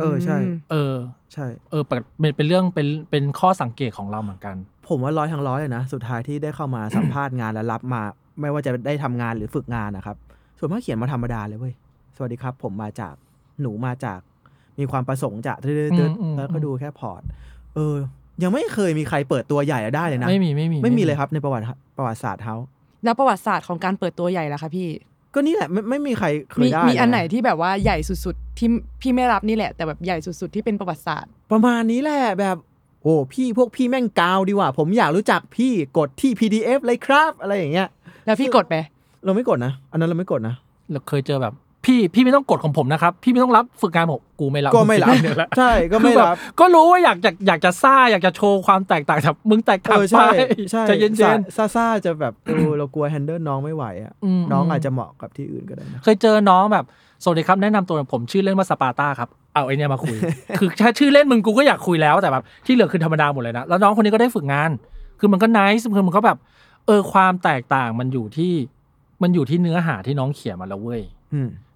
เออใช่ เออ ใช่ เออเป็นเป็นเป็นเรื่องเป็นเป็นข้อสังเกตของเราเหมือนกัน ผมว่าร้อยทั้งร้อยเลยนะ สุดท้ายที่ได้เข้ามาสัมภาษณ์งานและรับมา ไม่ว่าจะได้ทำงานหรือฝึกงานนะครับ ส่วนมากเขียนมาธรรมดาเลยเว้ย สวัสดีครับ ผมมาจากหนูมาจาก มีความประสงค์จะตึ๊ดอืๆมอืมๆแล้วก็ดูแค่พอร์ต เออ ยังไม่เคยมีใครเปิดตัวใหญ่ได้เลยนะ ไม่มีไม่มีไม่มีเลยครับในประวัติประวัติศาสตร์เขาแล้วประวัติศาสตร์ของการเปิดตัวใหญ่ล่ะคะพี่ ก็นี่แหละไม่ไม่มีใครเคมียได้มีอันเลยะไหนที่แบบว่าใหญ่สุดๆที่พี่ไม่รับนี่แหละ แต่แบบใหญ่สุดๆที่เป็นประวัติศาสตร์ ประมาณนี้แหละแบบโอ้พี่พวกพี่แม่งกาวดีกว่าผมอยากรู้จักพี่กดที่ PDF เลยครับ อะไรอย่างเงี้ย แล้วพี่กดไหมเราไม่กดนะ อันนั้นเราไม่กดนะ เราเคยเจอแบบ พี่พี่ไม่ต้องกดของผมนะครับ พี่ไม่ต้องรับฝึกงานผมกูไม่รับก็ไม่รับงเนี่ยแหละใช่ก็ไม่คือแรับก็รู้ว่าอยากจะอยากจะซ่าอยากจะโชว์ความแตกต่างแต่มึงแตกต่างเออไปใช่ใช่ใจเย็นซาซาจะแบบเออเรากลัวแฮนเดิลน้องไม่ไหวอะๆอืมน้องอาจจะเหมาะกับที่อื่นก็ได้นะเคยเจอน้องแบบสวัสดีครับแนะนำตัวผมชื่อเล่นว่าสปาร์ตาครับเอาไอเนี่ยมาคุย คือแค่ชื่อเล่นมึงกูก็อยากคุยแล้วแต่แบบที่เหลือคือธรรมดาหมดเลยนะแล้วน้องคนนี้ก็ได้ฝึกงาน คือมันก็น c e คือมันก็แบบ เออความแตกต่างมันอยู่ที่มันอยู่ที่เนื้อหาที่น้องเขียนมาแล้วเว้ยอืม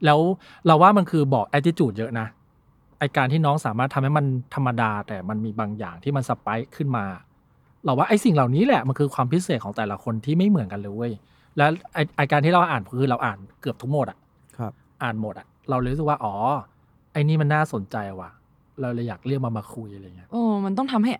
แล้วเราว่ามันคือบอก attitude เยอะนะไอการที่น้องสามารถทำให้มันธรรมดา แต่มันมีบางอย่างที่มันสไปค์ขึ้นมา เราว่าไอสิ่งเหล่านี้แหละมันคือความพิเศษของแต่ละคนที่ไม่เหมือนกันเลยเว้ยแล้วไอไอการที่เราอ่านคือเราอ่านเกือบทุกหมดอะครับ อ่านหมดอะเราเลยรู้สึกว่าอ๋อไอนี่มันน่าสนใจว่ะ เราเลยอยากเรียกมามาคุยอะไรเงี้ยโอ้มันต้องทำให้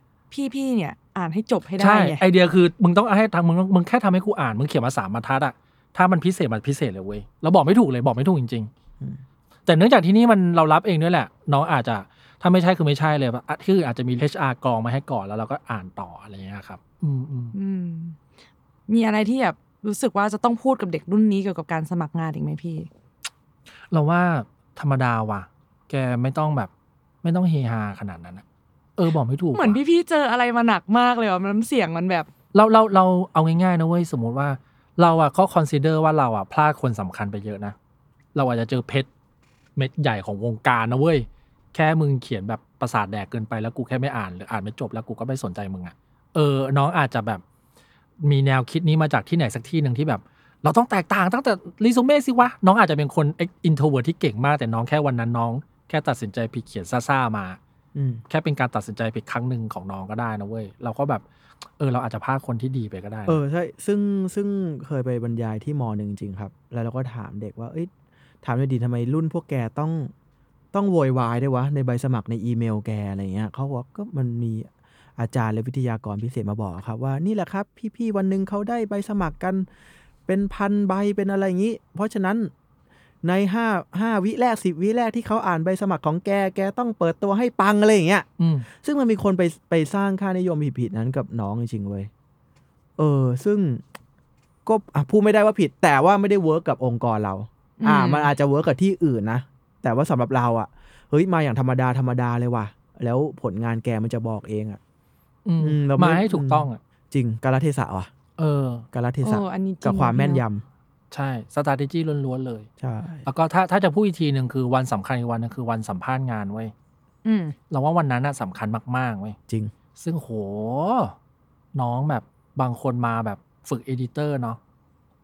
พี่ๆเนี่ย อ่านให้จบให้ได้ใช่ไงไอเดียคือมึงต้องให้ทางมึงมึงแค่ทำให้กูอ่านมึงเขียนมาสามบรรทัดอะ ถ้ามันพิเศษมันพิเศษเลยเว้ยเราบอกไม่ถูกเลยบอกไม่ถูกจริงๆอืมแต่เนื่องจากที่นี่มันเรารับเองด้วยแหละ น้องอาจจะถ้าไม่ใช่คือไม่ใช่เลยอะคืออาจจะมี HR กรองมาให้ก่อนแล้วเราก็อ่านต่ออะไรอย่างเงี้ยครับอืมอืมอืมมีอะไรที่แบบรู้สึกว่าจะต้องพูดกับเด็กรุ่นนี้เกี่ยวกับการสมัครงานอีกไหมพี่ เราว่าธรรมดาว่ะ แกไม่ต้องแบบ ไม่ต้องเฮฮาขนาดนั้นอะเออบอกไม่ถูกเหมือนว่ะพี่ๆเจออะไรมาหนักมากเลยอะมันน้ำเสียงมันแบบ เราเราเราเอาง่ายๆนะเว้ยสมมุติว่า เราอะก็ consider ว่าเราอะพลาดคนสำคัญไปเยอะนะ เราอาจจะเจอเพชรเม็ดใหญ่ของวงการนะเว้ย แค่มึงเขียนแบบประสาทแดกเกินไปแล้วกูแค่ไม่อ่านหรืออ่านไม่จบแล้วกูก็ไม่สนใจมึงอะเออ น้องอาจจะแบบมีแนวคิดนี้มาจากที่ไหนสักที่หนึ่งที่แบบ เราต้องแตกต่างตั้งแต่รีซูเม่สิวะ น้องอาจจะเป็นคน introvert ที่เก่งมากแต่น้องแค่วันนั้นน้อง แค่ตัดสินใจผิดเขียนซ่าๆมาอืมแค่เป็นการตัดสินใจผิดครั้งหนึ่งของน้องก็ได้นะเว้ยเราก็แบบ เออเราอาจจะพลาดคนที่ดีไปก็ได้นะเออใช่ซึ่งซึ่งเคยไปบรรยายที่มอหนึ่งจริงๆครับ แล้วเราก็ถามเด็กว่าเอ้ยถามหน่อยดีทำไมรุ่นพวกแกต้องต้องโวยวายด้วยวะ ในใบสมัครในอีเมลแกอะไรเงี้ยเขาบอกก็มันมีอาจารย์และวิทยากรพิเศษมาบอกครับ ว่านี่แหละครับ พี่ๆวันหนึ่งเขาได้ใบสมัครกัน เป็นพันใบเป็นอะไรอย่างนี้ เพราะฉะนั้น ในห้าห้าวิแรกสิบวิแรกที่เขาอ่านใบสมัครของแก แกต้องเปิดตัวให้ปังอะไรอย่างเงี้ยอืมซึ่งมันมีคนไปไปสร้างค่านิยมผิดๆนั้นกับน้องจริงๆเว้ยเออ ซึ่งก็อะพูดไม่ได้ว่าผิด แต่ว่าไม่ได้ work กับองค์กรเรา อ่าอืมมันอาจจะ work กับที่อื่นนะ แต่ว่าสำหรับเราอะเฮ้ยมาอย่างธรรมดาธรรมดาเลยว่ะ แล้วผลงานแกมันจะบอกเองอะอืมอืมเราไม่มาให้ถูกต้องอะ จริงกาลเทศะว่ะ เออกาลเทศะโอ้อันนี้จริงกับความแม่นย ใช่สต r a t e g y ล้วนๆเลยำใช่ แล้วก็ถ้าถ้าจะพูดอีกทีหนึ่งคือวันสำคัญอีกวันหนึงคือวันสัมภาษณ์งานเว้ยอืมเราว่าวันนั้นน่ะสำคัญมากๆเว้ยจริง ซึ่งโห น้องแบบบางคนมาแบบฝึก editor เนาะ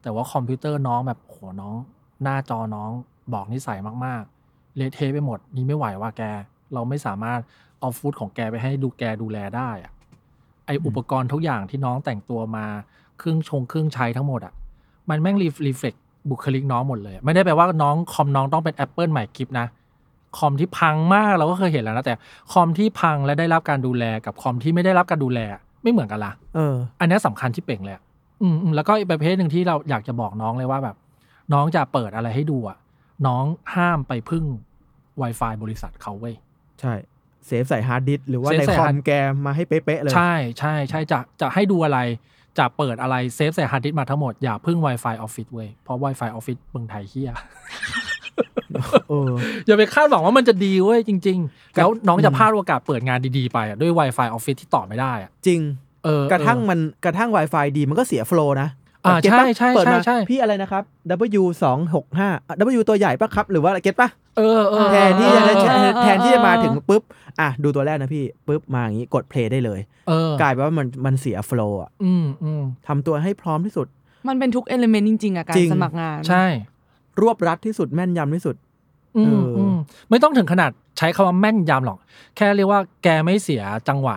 แต่ว่าคอมพิวเตอร์น้องแบบโหน้อง หน้าจอน้องบอกนิสัยมากๆ เละเทะไปหมด นี่ไม่ไหวว่าแก เราไม่สามารถเอาฟุตของแกไปให้ดูแกดูแลได้อะไออุปกรณ์ทุกอย่างที่น้องแต่งตัวมาเครื่องชงเครื่องใช้ทั้งหมดอะ มันแม่ง re reflect บุคลิกน้องหมดเลย ไม่ได้แปลว่าน้องคอมน้องต้องเป็น Apple ใหม่กริบนะคอมที่พังมากเราก็เคยเห็นแล้วนะแต่คอมที่พังและได้รับการดูแลกับคอมที่ไม่ได้รับการดูแล ไม่เหมือนกันละเออ อันนี้สำคัญที่เป้งเลยอะอืมอืมแล้วก็อีกประเภทหนึ่งที่เราอยากจะบอกน้องเลยว่าแบบ น้องจะเปิดอะไรให้ดูอะน้องห้ามไปพึ่ง Wi-Fi บริษัทเขาเว้ยใช่ save ใส่ฮาร์ดดิสก์หรือว่า save ในใส่คอฮาร์มดแกมาให้เป๊ะๆเลย ใช่ใช่ใช่จะจะให้ดูอะไร จะเปิดอะไร save ใส่ฮาร์ดดิสก์มาทั้งหมด อย่าพึ่ง Wi-Fi Office เว้ย เพราะ Wi-Fi Office เมืองไทยเหี้ยเอออย่าไปคาดหวังว่ามันจะดีเว้ยจริง ๆ แล้วน้องจะอืมพลาดโอกาสเปิดงานดีๆไปอะด้วย Wi-Fi Office ที่ต่อไม่ได้อะจริง เออกระทั่งเออมันกระทั่ง Wi-Fi ดีมันก็เสียโฟล์นะ อ่าเก็ตปะใช่ใช่เปิดมาใช่ใช่พี่อะไรนะครับ W สองหกห้า W ตัวใหญ่ปะครับ หรือว่าอะไรเก็ตปะเออเออแทนที่จะเออเออเออแทนที่จะมาถึงปุ๊บ อะดูตัวแรกนะพี่ปุ๊บมาอย่างนี้กดเพลย์ได้เลยเออกลายเป็นว่ามันมันเสียโฟล์อะอืมอืมทำตัวให้พร้อมที่สุด มันเป็นทุกเอลิเมนต์จริง ๆอะการจริงสมัครงาน ใช่ รวบรัดที่สุดแม่นยำที่สุดอืมเอออืมไม่ต้องถึงขนาดใช้คำว่าแม่นยำหรอก แค่เรียกว่าแกไม่เสียจังหวะ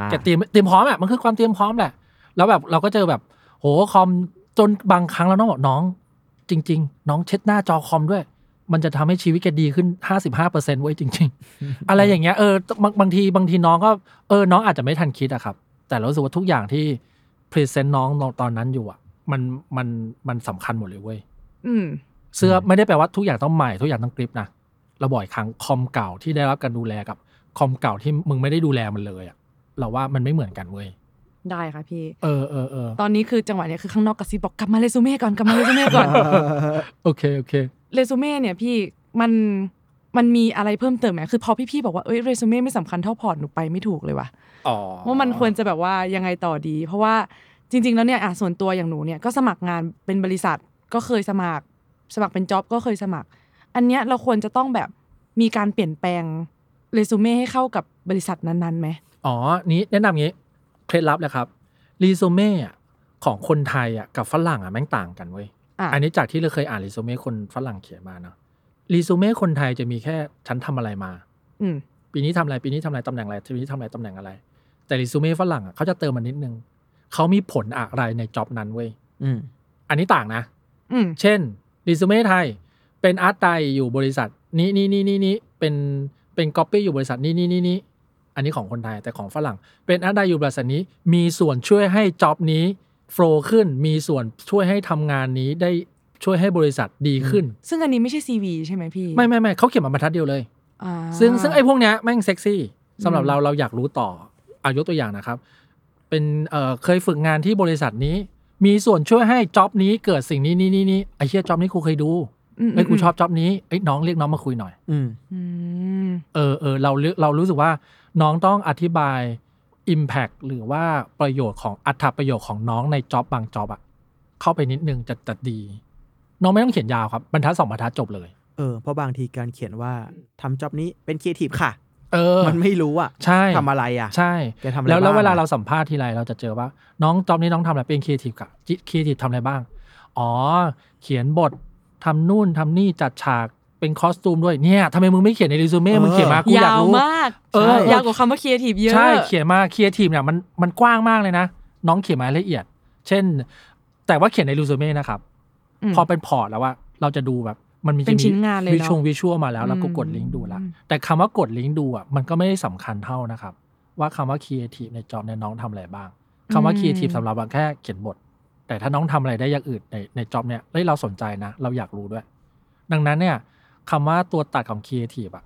อ่าแกเตรียมเตรียมพร้อมอะมันคือความเตรียมพร้อมแหละ แล้วแบบเราก็เจอแบบ โหคอมจนบางครั้งเราต้องบอกน้อง จริง ๆ น้องเช็ดหน้าจอคอมด้วย มันจะทำให้ชีวิตแกดีขึ้นห้าสิบห้าเปอร์เซ็นต์ไว้ยจริง ๆ อะไรอย่างเงี้ยเออบางบางทีบางทีน้องก็เออน้องอาจจะไม่ทันคิดอะครับ แต่เรารู้สึกว่าทุกอย่างที่ present น้องตอนนั้นอยู่อะมันมันมันสำคัญหมดเลยเว้ยอืมเสื้อไม่ได้แปลว่าทุกอย่างต้องใหม่ทุกอย่างต้องกริบนะเราบ่อยครั้งคอมเก่าที่ได้รับการดูแลกับคอมเก่าที่มึงไม่ได้ดูแลมันเลยอะเราว่ามันไม่เหมือนกันเว้ย ได้ค่ะพี่ เออเออเออตอนนี้คือจังหวะเนี้ยคือข้างนอกกระซิบบอกกลับมาเรซูเม่ก่อนกลับมาเรซูเม่ก่อน โอเคโอเคเรซูเม่เนี่ยพี่มันมันมีอะไรเพิ่มเติมไหมคือพอพี่ๆบอกว่าเอ้ยเรซูเม่ไม่สำคัญเท่า port หนูไปไม่ถูกเลยว่ะอ๋อว่ามันควรจะแบบว่ายังไงต่อดี เพราะว่าจริง ๆ แล้วเนี่ยอะส่วนตัวอย่างหนูเนี่ยก็สมัครงานเป็นบริษัทก็เคยสมัคร สมัครเป็น job ก็เคยสมัคร อันเนี้ยเราควรจะต้องแบบมีการเปลี่ยนแปลงเรซูเม่ให้เข้ากับบริษัทนั้นๆไหมอ๋อนี้แนะนำงี้ เคล็ดลับเลยครับรีซูเม่อะของคนไทยอะกับฝรั่งอะแม่งต่างกันเว้ยอะอันนี้จากที่เราเคยอ่านรีซูเม่คนฝรั่งเขียนมาเนาะรีซูเม่คนไทยจะมีแค่ฉันทำอะไรมา อืมปีนี้ทำอะไรปีนี้ทำอะไรตำแหน่งอะไรปีนี้ทำอะไรตำแหน่งอะไร แต่รีซูเม่ฝรั่งอะเขาจะเติมมานิดนึงเขามีผลอะไรใน job นั้นเว้ยอืมอันนี้ต่างนะ อืมเช่นรีซูเม่ไทย เป็น art di อยู่บริษัท นี้นี้นี้นี้นี้เป็นเป็นก๊อปปี้อยู่บริษัทนี้นี้นี้นี้ อันนี้ของคนไทยแต่ของฝรั่ง เป็น art di อยู่บริษัทนี้มีส่วนช่วยให้ job นี้ flow ขึ้นมีส่วนช่วยให้ทำงานนี้ได้ช่วยให้บริษัทดีขึ้น ซึ่งอันนี้ไม่ใช่ CV ใช่ไหมพี่ ไม่ไม่ไม่เขาเขียนมาบรรทัดเดียวเลยอ่าซึ่งซึ่งไอ้พวกเนี้ยแม่งเซ็กซี่สำหรับอืมเราเราอยากรู้ต่อเอายกตัวอย่างนะครับ เป็นเอ่อเคยฝึกงานที่บริษัทนี้ มีส่วนช่วยให้จ็อบนี้เกิดสิ่งนี้นี้นี้นี้ไอ้เชี่ยจ็อบนี้กูเคยดูมไอ้ยกูชอบจ็อบนี้ไอ้ยน้องเรียกน้องมาคุยหน่อยอืมอืมเออเออเราเลือกเรารู้สึกว่า น้องต้องอธิบาย Impact หรือว่าประโยชน์ของอัตประโยชน์ของน้องในจ็อบบางจ็อบอะเข้าไปนิดนึงจะจะดี น้องไม่ต้องเขียนยาวครับบรรทัดสองบรรทัดจบเลยเออเพราะบางทีการเขียนว่าทำ job นี้เป็นครีเอทีฟค่ะ เออ มันไม่รู้อะใช่ทำอะไรอะใช่แกทำอะไรแล้วแล้วบ้างเวลาอะเราสัมภาษณ์ทีไรเราจะเจอว่า น้อง job นี้น้องทำอะไรเป็นครีเอทีฟกับครีเอทีฟทำอะไรบ้าง อ๋อ เขียนบททำนู่นทำนี่จัดฉาก เป็น costume ด้วยเนี่ยทำไมมึงไม่เขียนในรีสูเม่มึงเขียนมากูอยากยาวรู้มากเออยาวกว่าคำว่า creative เยอะใช่เขียนมาครีเอทีฟเนี่ยมันมันกว้างมากเลยนะ น้องเขียนมารายละเอียด เช่น แต่ว่าเขียนในรีสูเม่นะครับมพอเป็น port แล้วว่าเราจะดูแบบมันมีเป็นชิ้นงานเลยเนอะวิชวลวิชวลมาแล้วแล้วก็อืมกดลิงก์ดูละแต่คำว่ากดลิงก์ดูอะมันก็ไม่ได้สำคัญเท่านะครับ ว่าคำว่าครีเอทีฟใน job เนี่ยน้องทำอะไรบ้างคำว่าครีเอทีฟสำหรับเราแค่เขียนบท แต่ถ้าน้องทำอะไรได้อย่างอื่นในใน job เนี่ยเฮ้ยเราสนใจนะ เราอยากรู้ด้วย ดังนั้นเนี่ย คำว่าตัวตัดของครีเอทีฟอะ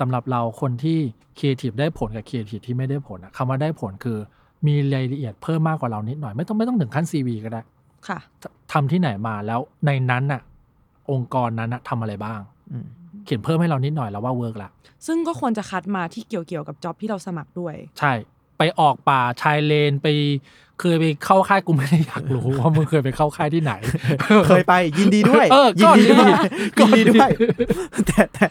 สำหรับเราคนที่ครีเอทีฟได้ผลกับครีเอทีฟที่ไม่ได้ผลอะคำว่าได้ผลคือมีรายละเอียดเพิ่มมากกว่าเรานิดหน่อย ไม่ต้องไม่ต้องถึงขั้น CV ก็ได้ ค่ะทำที่ไหนมาแล้วในนั้นน่ะ องค์กรนั้นน่ะทำอะไรบ้างอืมเขียนเพิ่มให้เรานิดหน่อยแล้วว่า work ละซึ่งก็ควรจะคัดมาที่เกี่ยวเกี่ยวกับ job ที่เราสมัครด้วย ใช่ ไปออกป่าชายเลนไป เคยไปเข้าค่ายกูไม่ได้อยากรู้ว่ามึงเคยไปเข้าค่ายที่ไหน เคยไปยินดีด้วยเออยินดีด้วยก็ยินดีดีด้วยแต่แต่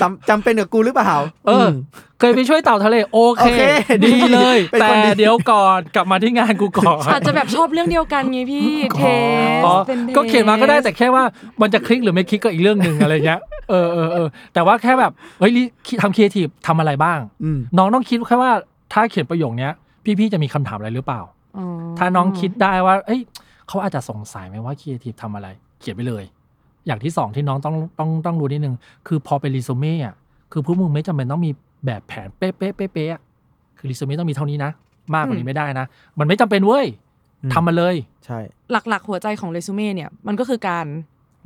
จำจำเป็นกับกูหรือเปล่าเออมเคยไปช่วยเต่าทะเลโอเคโอเคดีเลยเป็นแต่คนดีเดี๋ยวก่อนกลับมาที่งานกูก่อนอาจจะแบบชอบเรื่องเดียวกันไงพี่ taste อ๋อเป็น taste ก็เขียนมาก็ได้แต่แค่ว่ามันจะคลิกหรือไม่คลิกก็อีกเรื่องหนึ่งอะไรเงี้ยเออเออเออแต่ว่าแค่แบบเฮ้ยทำครีเอทีฟทำอะไรบ้างอืมน้องต้องคิดแค่ว่าถ้าเขียนประโยคเนี้ยพี่ๆจะมีคำถามอะไรหรือเปล่าอ๋อ ถ้าน้องคิดได้ว่า เอ้ย เขาอาจจะสงสัยไหมว่าครีเอทีฟทำอะไร เขียนไปเลย อย่างที่สองที่น้องต้องต้องต้องรู้นิดนึง คือพอเป็นรีซูเม่อะคือพวกมึงไม่จำเป็นต้องมีแบบแผนเป๊ะเป๊ะเป๊ะเป๊ะอะคือรีซูเม่ต้องมีเท่านี้นะ มากกว่านี้ไม่ได้นะ มันไม่จำเป็นเว้ยอืมทำมาเลย ใช่ หลักๆ หัวใจของเรซูเม่เนี่ย มันก็คือการ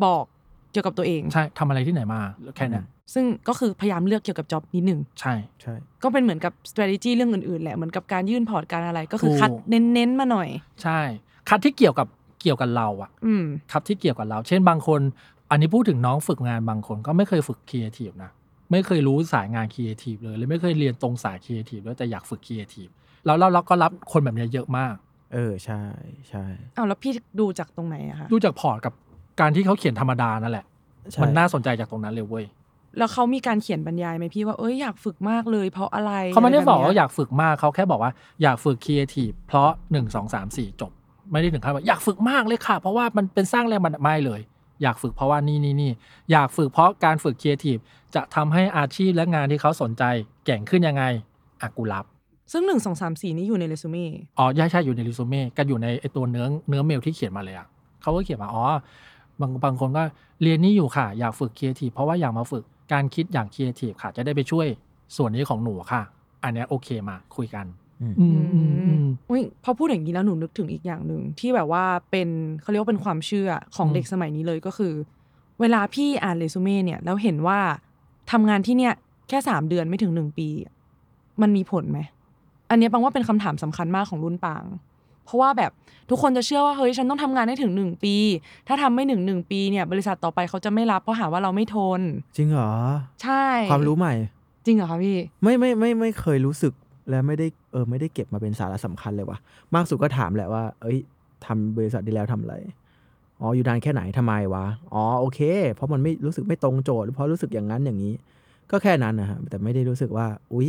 บอกเกี่ยวกับตัวเอง ใช่ทำอะไรที่ไหนมา แค่นั้น ซึ่งก็คือพยายามเลือกเกี่ยวกับ job นิดหนึ่งใช่ใช่ก็เป็นเหมือนกับ strategy เรื่องอื่นๆแหละเหมือนกับการยื่น port การอะไรก็คือถูกคัดเน้นๆมาหน่อย ใช่ คัดที่เกี่ยวกับเกี่ยวกับเราอะอืมครับที่เกี่ยวกับเรา เช่นบางคน อันนี้พูดถึงน้องฝึกงานบางคนก็ไม่เคยฝึกครีเอทีฟนะไม่เคยรู้สายงานครีเอทีฟเลยเลยไม่เคยเรียนตรงสายครีเอทีฟด้วยแต่อยากฝึกครีเอทีฟแล้วเราเราก็รับคนแบบเนี้ยเยอะมาก เออใช่ใช่เอาแล้วพี่ดูจากตรงไหนอะคะดูจาก port กับการที่เขาเขียนธรรมดานั่นแหละใช่มันน่าสนใจจากตรงนั้นเลยเว้ย แล้วเขามีการเขียนบรรยายไหมพี่ว่าเอ้ยอยากฝึกมากเลย เพราะอะไรเขาไม่ได้บอกว่าะรแบบอนี้อยากฝึกมากเขาแค่บอกว่าอยากฝึกครีเอทีฟเพราะหนึ่งสองสามสี่จบ ไม่ได้ถึงขั้นว่าอยากฝึกมากเลยค่ะ เพราะว่ามันเป็นสร้างแรงบันดาลไม่เลย อยากฝึกเพราะว่านี่นี่นี่อยากฝึกเพราะการฝึกครีเอทีฟจะทำให้อาชีพและงานที่เขาสนใจเก่งขึ้นยังไงอะกูรับซึ่งหนึ่งสองสามสี่นี่อยู่ในเรซูเม่อ๋อใช่ใช่อยู่ในรีสูเม่ก็อยู่ในไอตัวเนื้อเนื้อเมลที่เขียนมาเลยอะเขาก็เขียนมาอ๋อบางบางคนก็เรียนนี่อยู่ค่ะ อยากฝึกครีเอทีฟเพราะว่าอยากมาฝึก การคิดอย่างครีเอทีฟค่ะ จะได้ไปช่วยส่วนนี้ของหนูค่ะ อันเนี้ยโอเคมาคุยกันอืมอืมอืมอืมอุ้ยพอพูดอย่างนี้แล้วหนูนึกถึงอีกอย่างหนึ่งที่แบบว่าเป็นเขาเรียกว่าเป็นความเชื่อของอืมเด็กสมัยนี้เลยก็คือ เวลาพี่อ่านเรซูเม่เนี่ยแล้วเห็นว่าทำงานที่เนี่ยแค่สามเดือนไม่ถึงหนึ่งปี มันมีผลไหมอันเนี้ยปังว่าเป็นคำถามสำคัญมากของรุ่นปาง เพราะว่าแบบทุกคนจะเชื่อว่าเฮ้ยฉันต้องทำงานให้ถึงหนึ่งปี ถ้าทำไม่หนึ่งหนึ่งปีเนี่ยบริษัทต่อไปเขาจะไม่รับเพราะหาว่าเราไม่ทน จริงเหรอ ใช่ ความรู้ใหม่ จริงเหรอคะพี่ ไม่ไม่ไม่ไม่เคยรู้สึกและไม่ได้เออไม่ได้เก็บมาเป็นสาระสำคัญเลยว่ะ มากสุดก็ถามแหละว่า เอ้ยทำบริษัทดีแล้วทำอะไรอ๋ออยู่นานแค่ไหนทำไมวะอ๋อโอเค เพราะมันไม่รู้สึกไม่ตรงโจทย์หรือเพราะรู้สึกอย่างนั้นอย่างนี้ ก็แค่นั้นนะฮะแต่ไม่ได้รู้สึกว่า อุ๊ย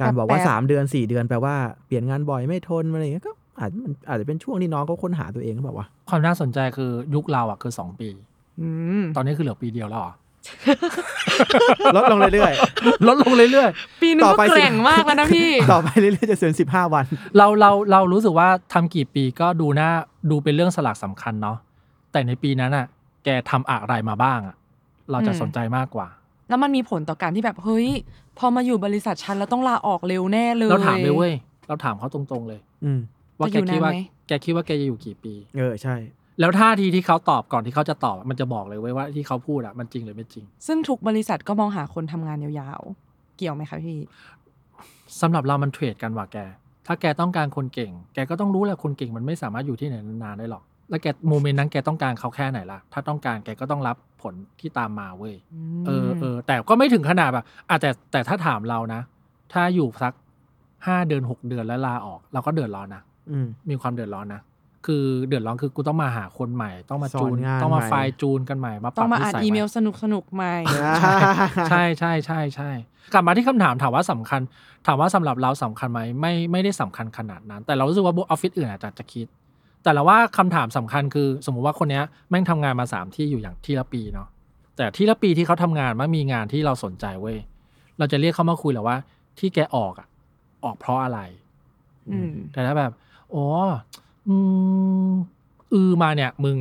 การบอกว่าแปลกๆสามเดือนสี่เดือนแปลว่าเปลี่ยนงานบ่อยไม่ทนอะไรอย่างเงี้ยก็ อาจมันอาจจะเป็นช่วงที่น้องเขาค้นหาตัวเองก็แบบว่าความน่าสนใจคือยุคเราอะคือสองปีอืมตอนนี้คือเหลือปีเดียวแล้วเหรอลดลงเรื่อยลดลงเรื่อยปีนึงต่อก็ไปสิแกร่งมากแล้วนะพี่ๆต่อไปเรื่อยๆจะเสือนสิบห้าวันๆเราเราเรารู้สึกว่าทำกี่ปีก็ดูน่าดูเป็นเรื่องสลักสำคัญเนาะแต่ในปีนั้นอะ แกทำอะไรมาบ้างอะ เราจะอืมสนใจมากกว่า แล้วมันมีผลต่อการที่แบบเฮ้ย พอมาอยู่บริษัทฉันแล้วต้องลาออกเร็วแน่เลยเราถามเลยเว้ยเราถามเขาตรงๆเลย อืม ว่าจะแกอยู่คิดว่านานไหมแกคิดว่าแกจะอยู่กี่ปี เออใช่ แล้วท่าทีที่เขาตอบก่อนที่เขาจะตอบมันจะบอกเลยเว้ยว่าที่เขาพูดอะมันจริงหรือไม่จริง ซึ่งทุกบริษัทก็มองหาคนทำงานยาวๆ เกี่ยวไหมคะพี่สำหรับเรามันเทรดกันว่ะแก ถ้าแกต้องการคนเก่ง แกก็ต้องรู้แหละคนเก่งมันไม่สามารถอยู่ที่ไหนนานๆได้หรอก แล้วแกโมเมนต์นั้นแกต้องการเขาแค่ไหนล่ะ ถ้าต้องการแกก็ต้องรับผลที่ตามมาเว้ย เออเออแต่ก็ไม่ถึงขนาดแบบอะแต่แต่ถ้าถามเรานะ ถ้าอยู่สักห้าเดือนหกเดือนแล้วลาออก เราก็เดือดร้อนนะอื มมีความเดือดร้อนนะคือเดือดร้อนคือกูต้องมาหาคนใหม่ ต้องมาจูนสอนงานต้องมาใหม่ไฟล์จูนกันใหม่มาปต้รัอบงมานิอ่านสัยอีใหเมม่ลสนุกสนุกๆใหม่ ใช่ใช่ใช่ใช่กลับมาที่คำถามถามว่าสำคัญ ถามว่าสำหรับเราสำคัญไหมไม่ไม่ได้สำคัญขนาดนั้น แต่เรารู้สึกว่าออฟฟิศอื่นอาจจะจะคิด แต่เราว่าคำถามสำคัญคือ สมมุติว่าคนเนี้ยแม่งทำงานมาสามที่อยู่อย่างที่ละปีเนาะแต่ที่ละปีที่เขาทำงานมันมีงานที่เราสนใจเว้ยเราจะเรียกเขามาคุยแหละว่า ที่แกออกอะออกเพราะอะไรอืมแต่ถ้าแบบ อ๋ออืมอือมาเนี่ย มึง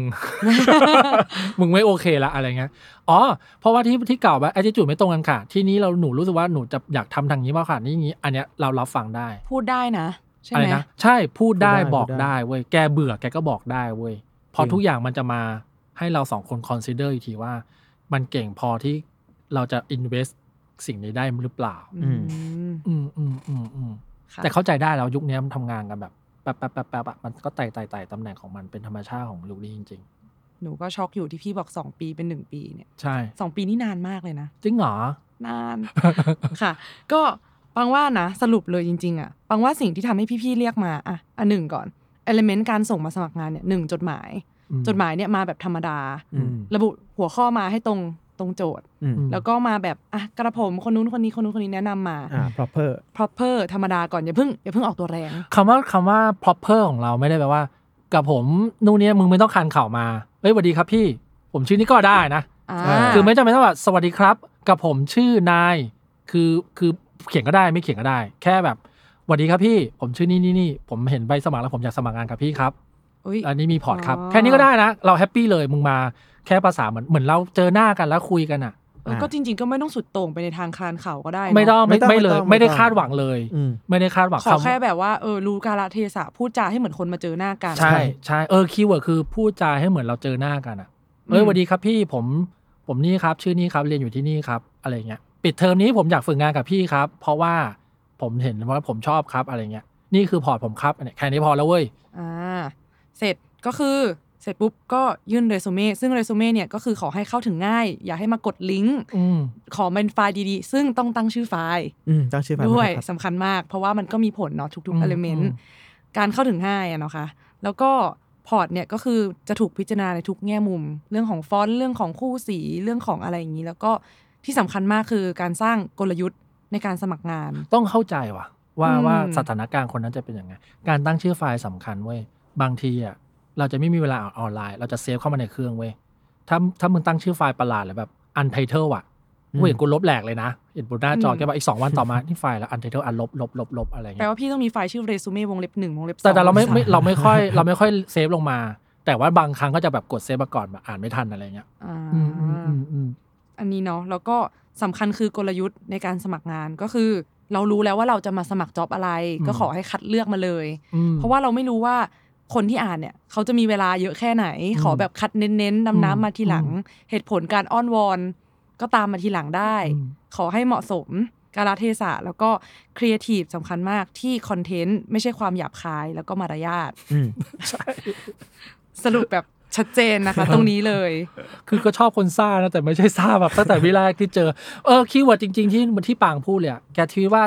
มึงไม่โอเคละอะไรเงี้ยอ๋อเพราะว่าที่ที่เก่าว่า attitude ไม่ตรงกันค่ะ ที่นี้เราหนูรู้สึกว่าหนูจะอยากทำทางนี้มากค่ะนี่นี้อันเนี้ยเรารับฟังได้ พูดได้นะใช่อะไรไหมนะใช่พูดได้พูดได้บอกพูดได้ได้เว้ยแกเบื่อแกก็บอกได้เว้ยพอจริงทุกอย่างมันจะมาให้เราสองคน consider อีกทีว่า มันเก่งพอที่เราจะ invest สิ่งนี้ได้หรือเปล่า อืมอืมอืมอืมอืมค่ะแต่เข้าใจได้แล้วยุคนี้มันทำงานกันแบบ แป๊บแป๊บแป๊บแป๊บอะมันก็ไต่ไต่ไต่ตำแหน่งของมันเป็นธรรมชาติของยุคนี้จริง หนูก็ช็อกอยู่ที่พี่บอกสองปีเป็นหนึ่งปีเนี่ยๆ ใช่ สองปีนี่นานมากเลยนะ จริงเหรอ นาน ค่ะ ก็ปังว่านะสรุปเลยจริงๆอะปังว่าสิ่งที่ทำให้พี่ๆเรียกมาอะอันหนึ่งก่อนเอลเมนต์การส่งมาสมัครงานเนี่ยหนึ่งจดหมาย อืมจดหมายเนี่ยมาแบบธรรมดา อืม ระบุหัวข้อมาให้ตรงต รงโจทย์อืมอืมแล้วก็มาแบบอะกระผมคนนู้นคนนี้คนนู้นคนนี้แนะนำมาอ่า proper proper ธรรมดาก่อนอย่าเพิ่งอย่าเพิ่งออกตัวแรงคำว่าคำว่า proper ของเราไม่ได้แปลว่า กับผมนู่นเนี่ยมึงไม่ต้องคันเข่าวมาเอ้ยสวัสดีครับพี่ ผมชื่อนี้ก็ได้นะอ่าอ่าคือไม่จำเป็นต้องว่าสวัสดีครับ กับผมชื่อนายคือคือเขียนก็ได้ไม่เขียนก็ได้ แค่แบบสวัสดีครับพี่ ผมชื่อนี่นี่นี่ผมเห็นใบสมัครแล้วผมอยากสมัครงานกับพี่ครับอุ๊ยอันนี้มี port ครับอ๋อแค่นี้ก็ได้นะ เรา happy เลยมึงมา แค่ภาษาเหมือนเหมือนเราเจอหน้ากันแล้วคุยกันอะเออก็จริง ๆ ก็ไม่ต้องสุดโต่งไปในทางคานเขาก็ได้เนอะไม่ต้องไม่ไม่ต้องไม่เลย ไม่ต้องไม่ได้ไม่ต้องคาดหวังเลยอืมไม่ได้คาดหวังขอำแค่แบบว่าเออรู้กาลเทศะพูดจาให้เหมือนคนมาเจอหน้ากัน ใช่ใช่เออ keyword คือพูดจาให้เหมือนเราเจอหน้ากันอะเอ้ยอืมสวัสดีครับพี่ผมผมนี่ครับ ชื่อนี่ครับเรียนอยู่ที่นี่ครับ อะไรเงี้ยปิดเทอมนี้ผมอยากฝึกงานกับพี่ครับ เพราะว่าผมเห็นว่าผมชอบครับอะไรเงี้ย นี่คือ port ผมครับเนี่ยแค่นี้พอแล้วเว้ยอ่าเสร็จก็คือ เสร็จปุ๊บก็ยื่นเรซูเม่ซึ่งเรซูเม่เนี่ยก็คือขอให้เข้าถึงง่าย อย่าให้มากดลิงก์อืมขอเป็นไฟล์ดีๆ ซึ่งต้องตั้งชื่อไฟล์อืมตั้งชื่อไฟล์ด้วยมาครับสำคัญมาก เพราะว่ามันก็มีผลเนาะทุกๆ อืม element อืมการเข้าถึงง่ายอะเนาะค่ะแล้วก็port เนี่ยก็คือจะถูกพิจารณาในทุกแง่มุม เรื่องของฟอนต์เรื่องของคู่สีเรื่องของอะไรอย่างนี้ แล้วก็ที่สำคัญมากคือการสร้างกลยุทธ์ในการสมัครงาน ต้องเข้าใจว่ะว่าอืมว่าสถานการณ์คนนั้นจะเป็นยังไง การตั้งชื่อไฟล์สำคัญเว้ยบางทีอะ เราจะไม่มีเวลาอ่านออนไลน์ เราจะ save เข้ามาในเครื่องเว้ย ถ้าถ้ามึงตั้งชื่อไฟล์ประหลาดหรือแบบ untitled อะอืมกูเห็นกูลบแหลกเลยนะเห็นบนหน้าจออืมแกบอกอีกสองวันต่อมาที่ไฟล์แล้ว untitled อันลบลบลบลบอะไรแปลเงี้ยว่าพี่ต้องมีไฟล์ชื่อเรซูเม่วงเล็บหนึ่งวงเล็บสองแต่แต่เราไม่วงไม่ล็บสเราไม่ค่อยเราไม่ค่อย save ลงมา แต่ว่าบางครั้งก็จะแบบกด save มาก่อนแบบอ่านไม่ทันอะไรเงี้ยอ่าอืมอืมอืมอืมอันนี้เนาะแล้วก็สำคัญคือกลยุทธ์ในการสมัครงานก็คือ เรารู้แล้วว่าเราจะมาสมัคร job อะไร ก็ขอให้คัดเลือกมาเลยอืมเพราะว่าเราไม่รู้ว่า คนที่อ่านเนี่ยเขาจะมีเวลาเยอะแค่ไหน ขอแบบคัดเน้นๆอืมน้ำๆมาทีหลังอืมเหตุผลการอ้อนวอน ก็ตามมาทีหลังได้อืมขอให้เหมาะสมกาลเทศะแล้วก็ครีเอทีฟสำคัญมากที่ content ไม่ใช่ความหยาบคายแล้วก็มารยาทอืมสรุปแบบชัดเจนนะคะ ตรงนี้เลย คือก็ชอบคนซ่านะแต่ไม่ใช่ซ่าแบบตั้งแต่วิฯ แรกที่เจอ เออ keyword จริง ๆ ที่เหมือนที่ปางพูดเลยอะแกคิดว่า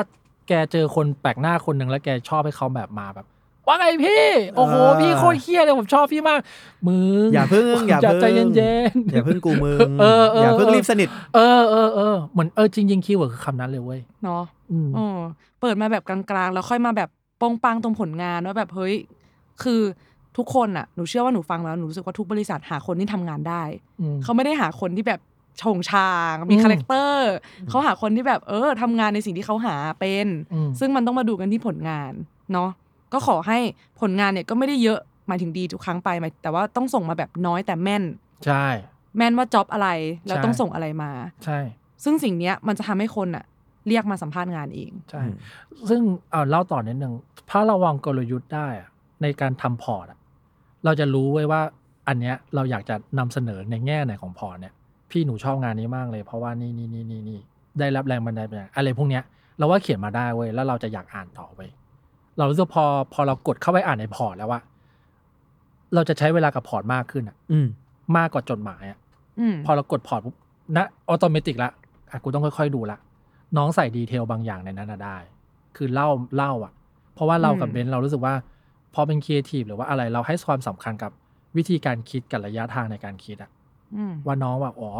แกเจอคนแปลกหน้าคนหนึ่งแล้วแกชอบให้เขาแบบมาแบบ ว่าไงพี่ โอ้โหอ่าพี่โคตรเฮี้ยเลยผมชอบพี่มาก มึง อย่าพึ่งอย่าใจพึ่งเย็นเย็นๆอย่าพึ่งกูมึงเออเอออย่าพึ่งเออรีบสนิท เออเออเออเหมือนเออจริงๆ keyword คือคำนั้นเลยเว้ยเนาะอืมเออเปิดมาแบบกลางๆ แล้วค่อยมาแบบปงปังตรงผลงานว่าแบบเฮ้ยคือทุกคนอะหนูเชื่อว่าหนูฟังแล้วหนูรู้สึกว่าทุกบริษัทหาคนที่ทำงานได้อืมเขาไม่ได้หาคนที่แบบโฉงชางมีอืม character เขาหาคนที่แบบเออทำงานในสิ่งที่เขาหาเป็นอืมซึ่งมันต้องมาดูกันที่ผลงานเนาะ ก็ขอให้ผลงานเนี่ยก็ไม่ได้เยอะหมายถึงดีทุกครั้งไปหมายแต่ว่าต้องส่งมาแบบน้อยแต่แม่น ใช่ แม่นว่า job อะไรแล้วใช่ต้องส่งอะไรมา ใช่ ซึ่งสิ่งเนี้ยมันจะทำให้คนอะเรียกมาสัมภาษณ์งานเอง ใช่ ซึ่งเอาเล่าต่อนิดนึงถ้าเราวางกลยุทธ์ได้อะในการทำ port อะเราจะรู้ไว้ว่าอันเนี้ยเราอยากจะนำเสนอในแง่ไหนของ port เนี่ยพี่หนูชอบงานนี้มากเลย เพราะว่านี่นี่นี่นี่นี่ได้รับแรงบันดาลใจอะไรพวกเนี้ยเราว่าเขียนมาได้เว้ยแล้วเราจะอยากอ่านต่อไป เรารู้สึกพอพอเรากดเข้าไปอ่านใน port แล้วว่าเราจะใช้เวลากับ port มากขึ้นอะอืมมากกว่าจดหมายอะอืมพอเรากด port ปุ๊บนะ automatic ละอะกูต้องค่อยๆดูละน้องใส่ detail บางอย่างในนั้นนะได้ คือเล่าเล่าอะ เพราะว่าเรากับอืมเบนซ์เรารู้สึกว่า พอเป็นครีเอทีฟหรือว่าอะไรเราให้ความสำคัญกับวิธีการคิดกับระยะทางในการคิดอะอืมว่าน้องว่าอ๋อ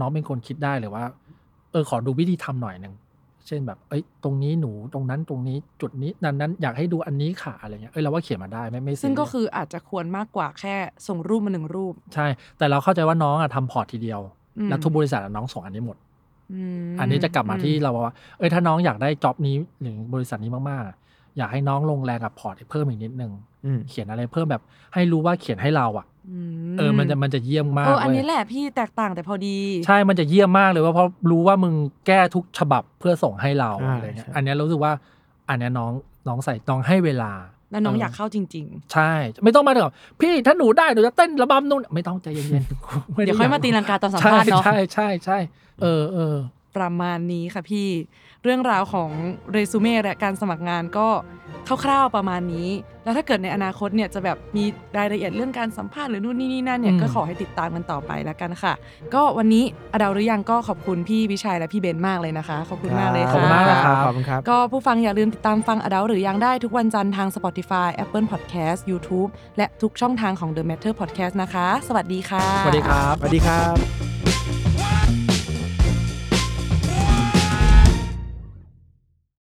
น้องเป็นคนคิดได้หรือว่า เออขอดูวิธีทำหน่อยหนึ่ง เช่นแบบเอ้ยตรงนี้หนูตรงนั้นตรงนี้จุดนี้นั้นนั้นอยากให้ดูอันนี้ค่ะอะไรเงี้ยเอ้ยเราว่าเขียนมาได้ไม่ไม่ซึ่งก็ซีเรียสคืออาจจะควรมากกว่าแค่ส่งรูปมาหนึ่งรูป ใช่ แต่เราเข้าใจว่าน้องอะทำ port ทีเดียวอืมแล้วทุกบริษัทอะน้องส่งอันนี้หมดมอันนี้จะกลับมาที่เราว่า เอ้ยถ้าน้องอยากได้ job นี้หรือบริษัทนี้มากๆ อะอยากให้น้องลงแรงกับ port เพิ่มอีกนิดนึงอืมเขียนอะไรเพิ่มแบบ ให้รู้ว่าเขียนให้เราอะอืเออ มันจะมันจะเยี่ยมมากเอออันเว้ยนี้แหละพี่แตกต่างแต่พอดี ใช่ มันจะเยี่ยมมากเลยว่าเพราะรู้ว่ามึงแก้ทุกฉบับเพื่อส่งให้เราอ่าอะไรเงี้ยใช่อันเนี้ยรู้สึกว่า อันเนี้ยน้องน้องใส่น้องให้เวลาแล้วน้องเออออยากเข้าจริงใช่ ไม่ต้องมาถึงแบบพี่ถ้าหนูได้หนูจะเต้นระบำนู่นไม่ต้องใจเย็นๆๆเดี๋ยวค่อยมาตีลังกาตอนสัมใช่ภาษณ์เนาะใช่ใช่ใช่เออเออ ประมาณนี้ค่ะพี่ เรื่องราวของเรซูเม่และการสมัครงานก็คร่าวๆประมาณนี้ แล้วถ้าเกิดในอนาคตเนี่ยจะแบบมีรายละเอียดเรื่องการสัมภาษณ์หรือนู่นนี่นี่นั่นเนี่ยอืมก็ขอให้ติดตามกันต่อไปแล้วกันค่ะ ก็วันนี้อดาวหรือยังก็ขอบคุณพี่วิชัยและพี่เบนมากเลยนะคะ ขอบคุณมากเลยขอบคุณค่ะมากนะครับขอบคุณครับ ก็ผู้ฟังอย่าลืมติดตามฟังอดาวหรือยังได้ทุกวันจันทร์ทาง Spotify Apple Podcast YouTube และทุกช่องทางของ The Matter Podcast นะคะ สวัสดีค่ะ สวัสดีครับ สวัสดีครับ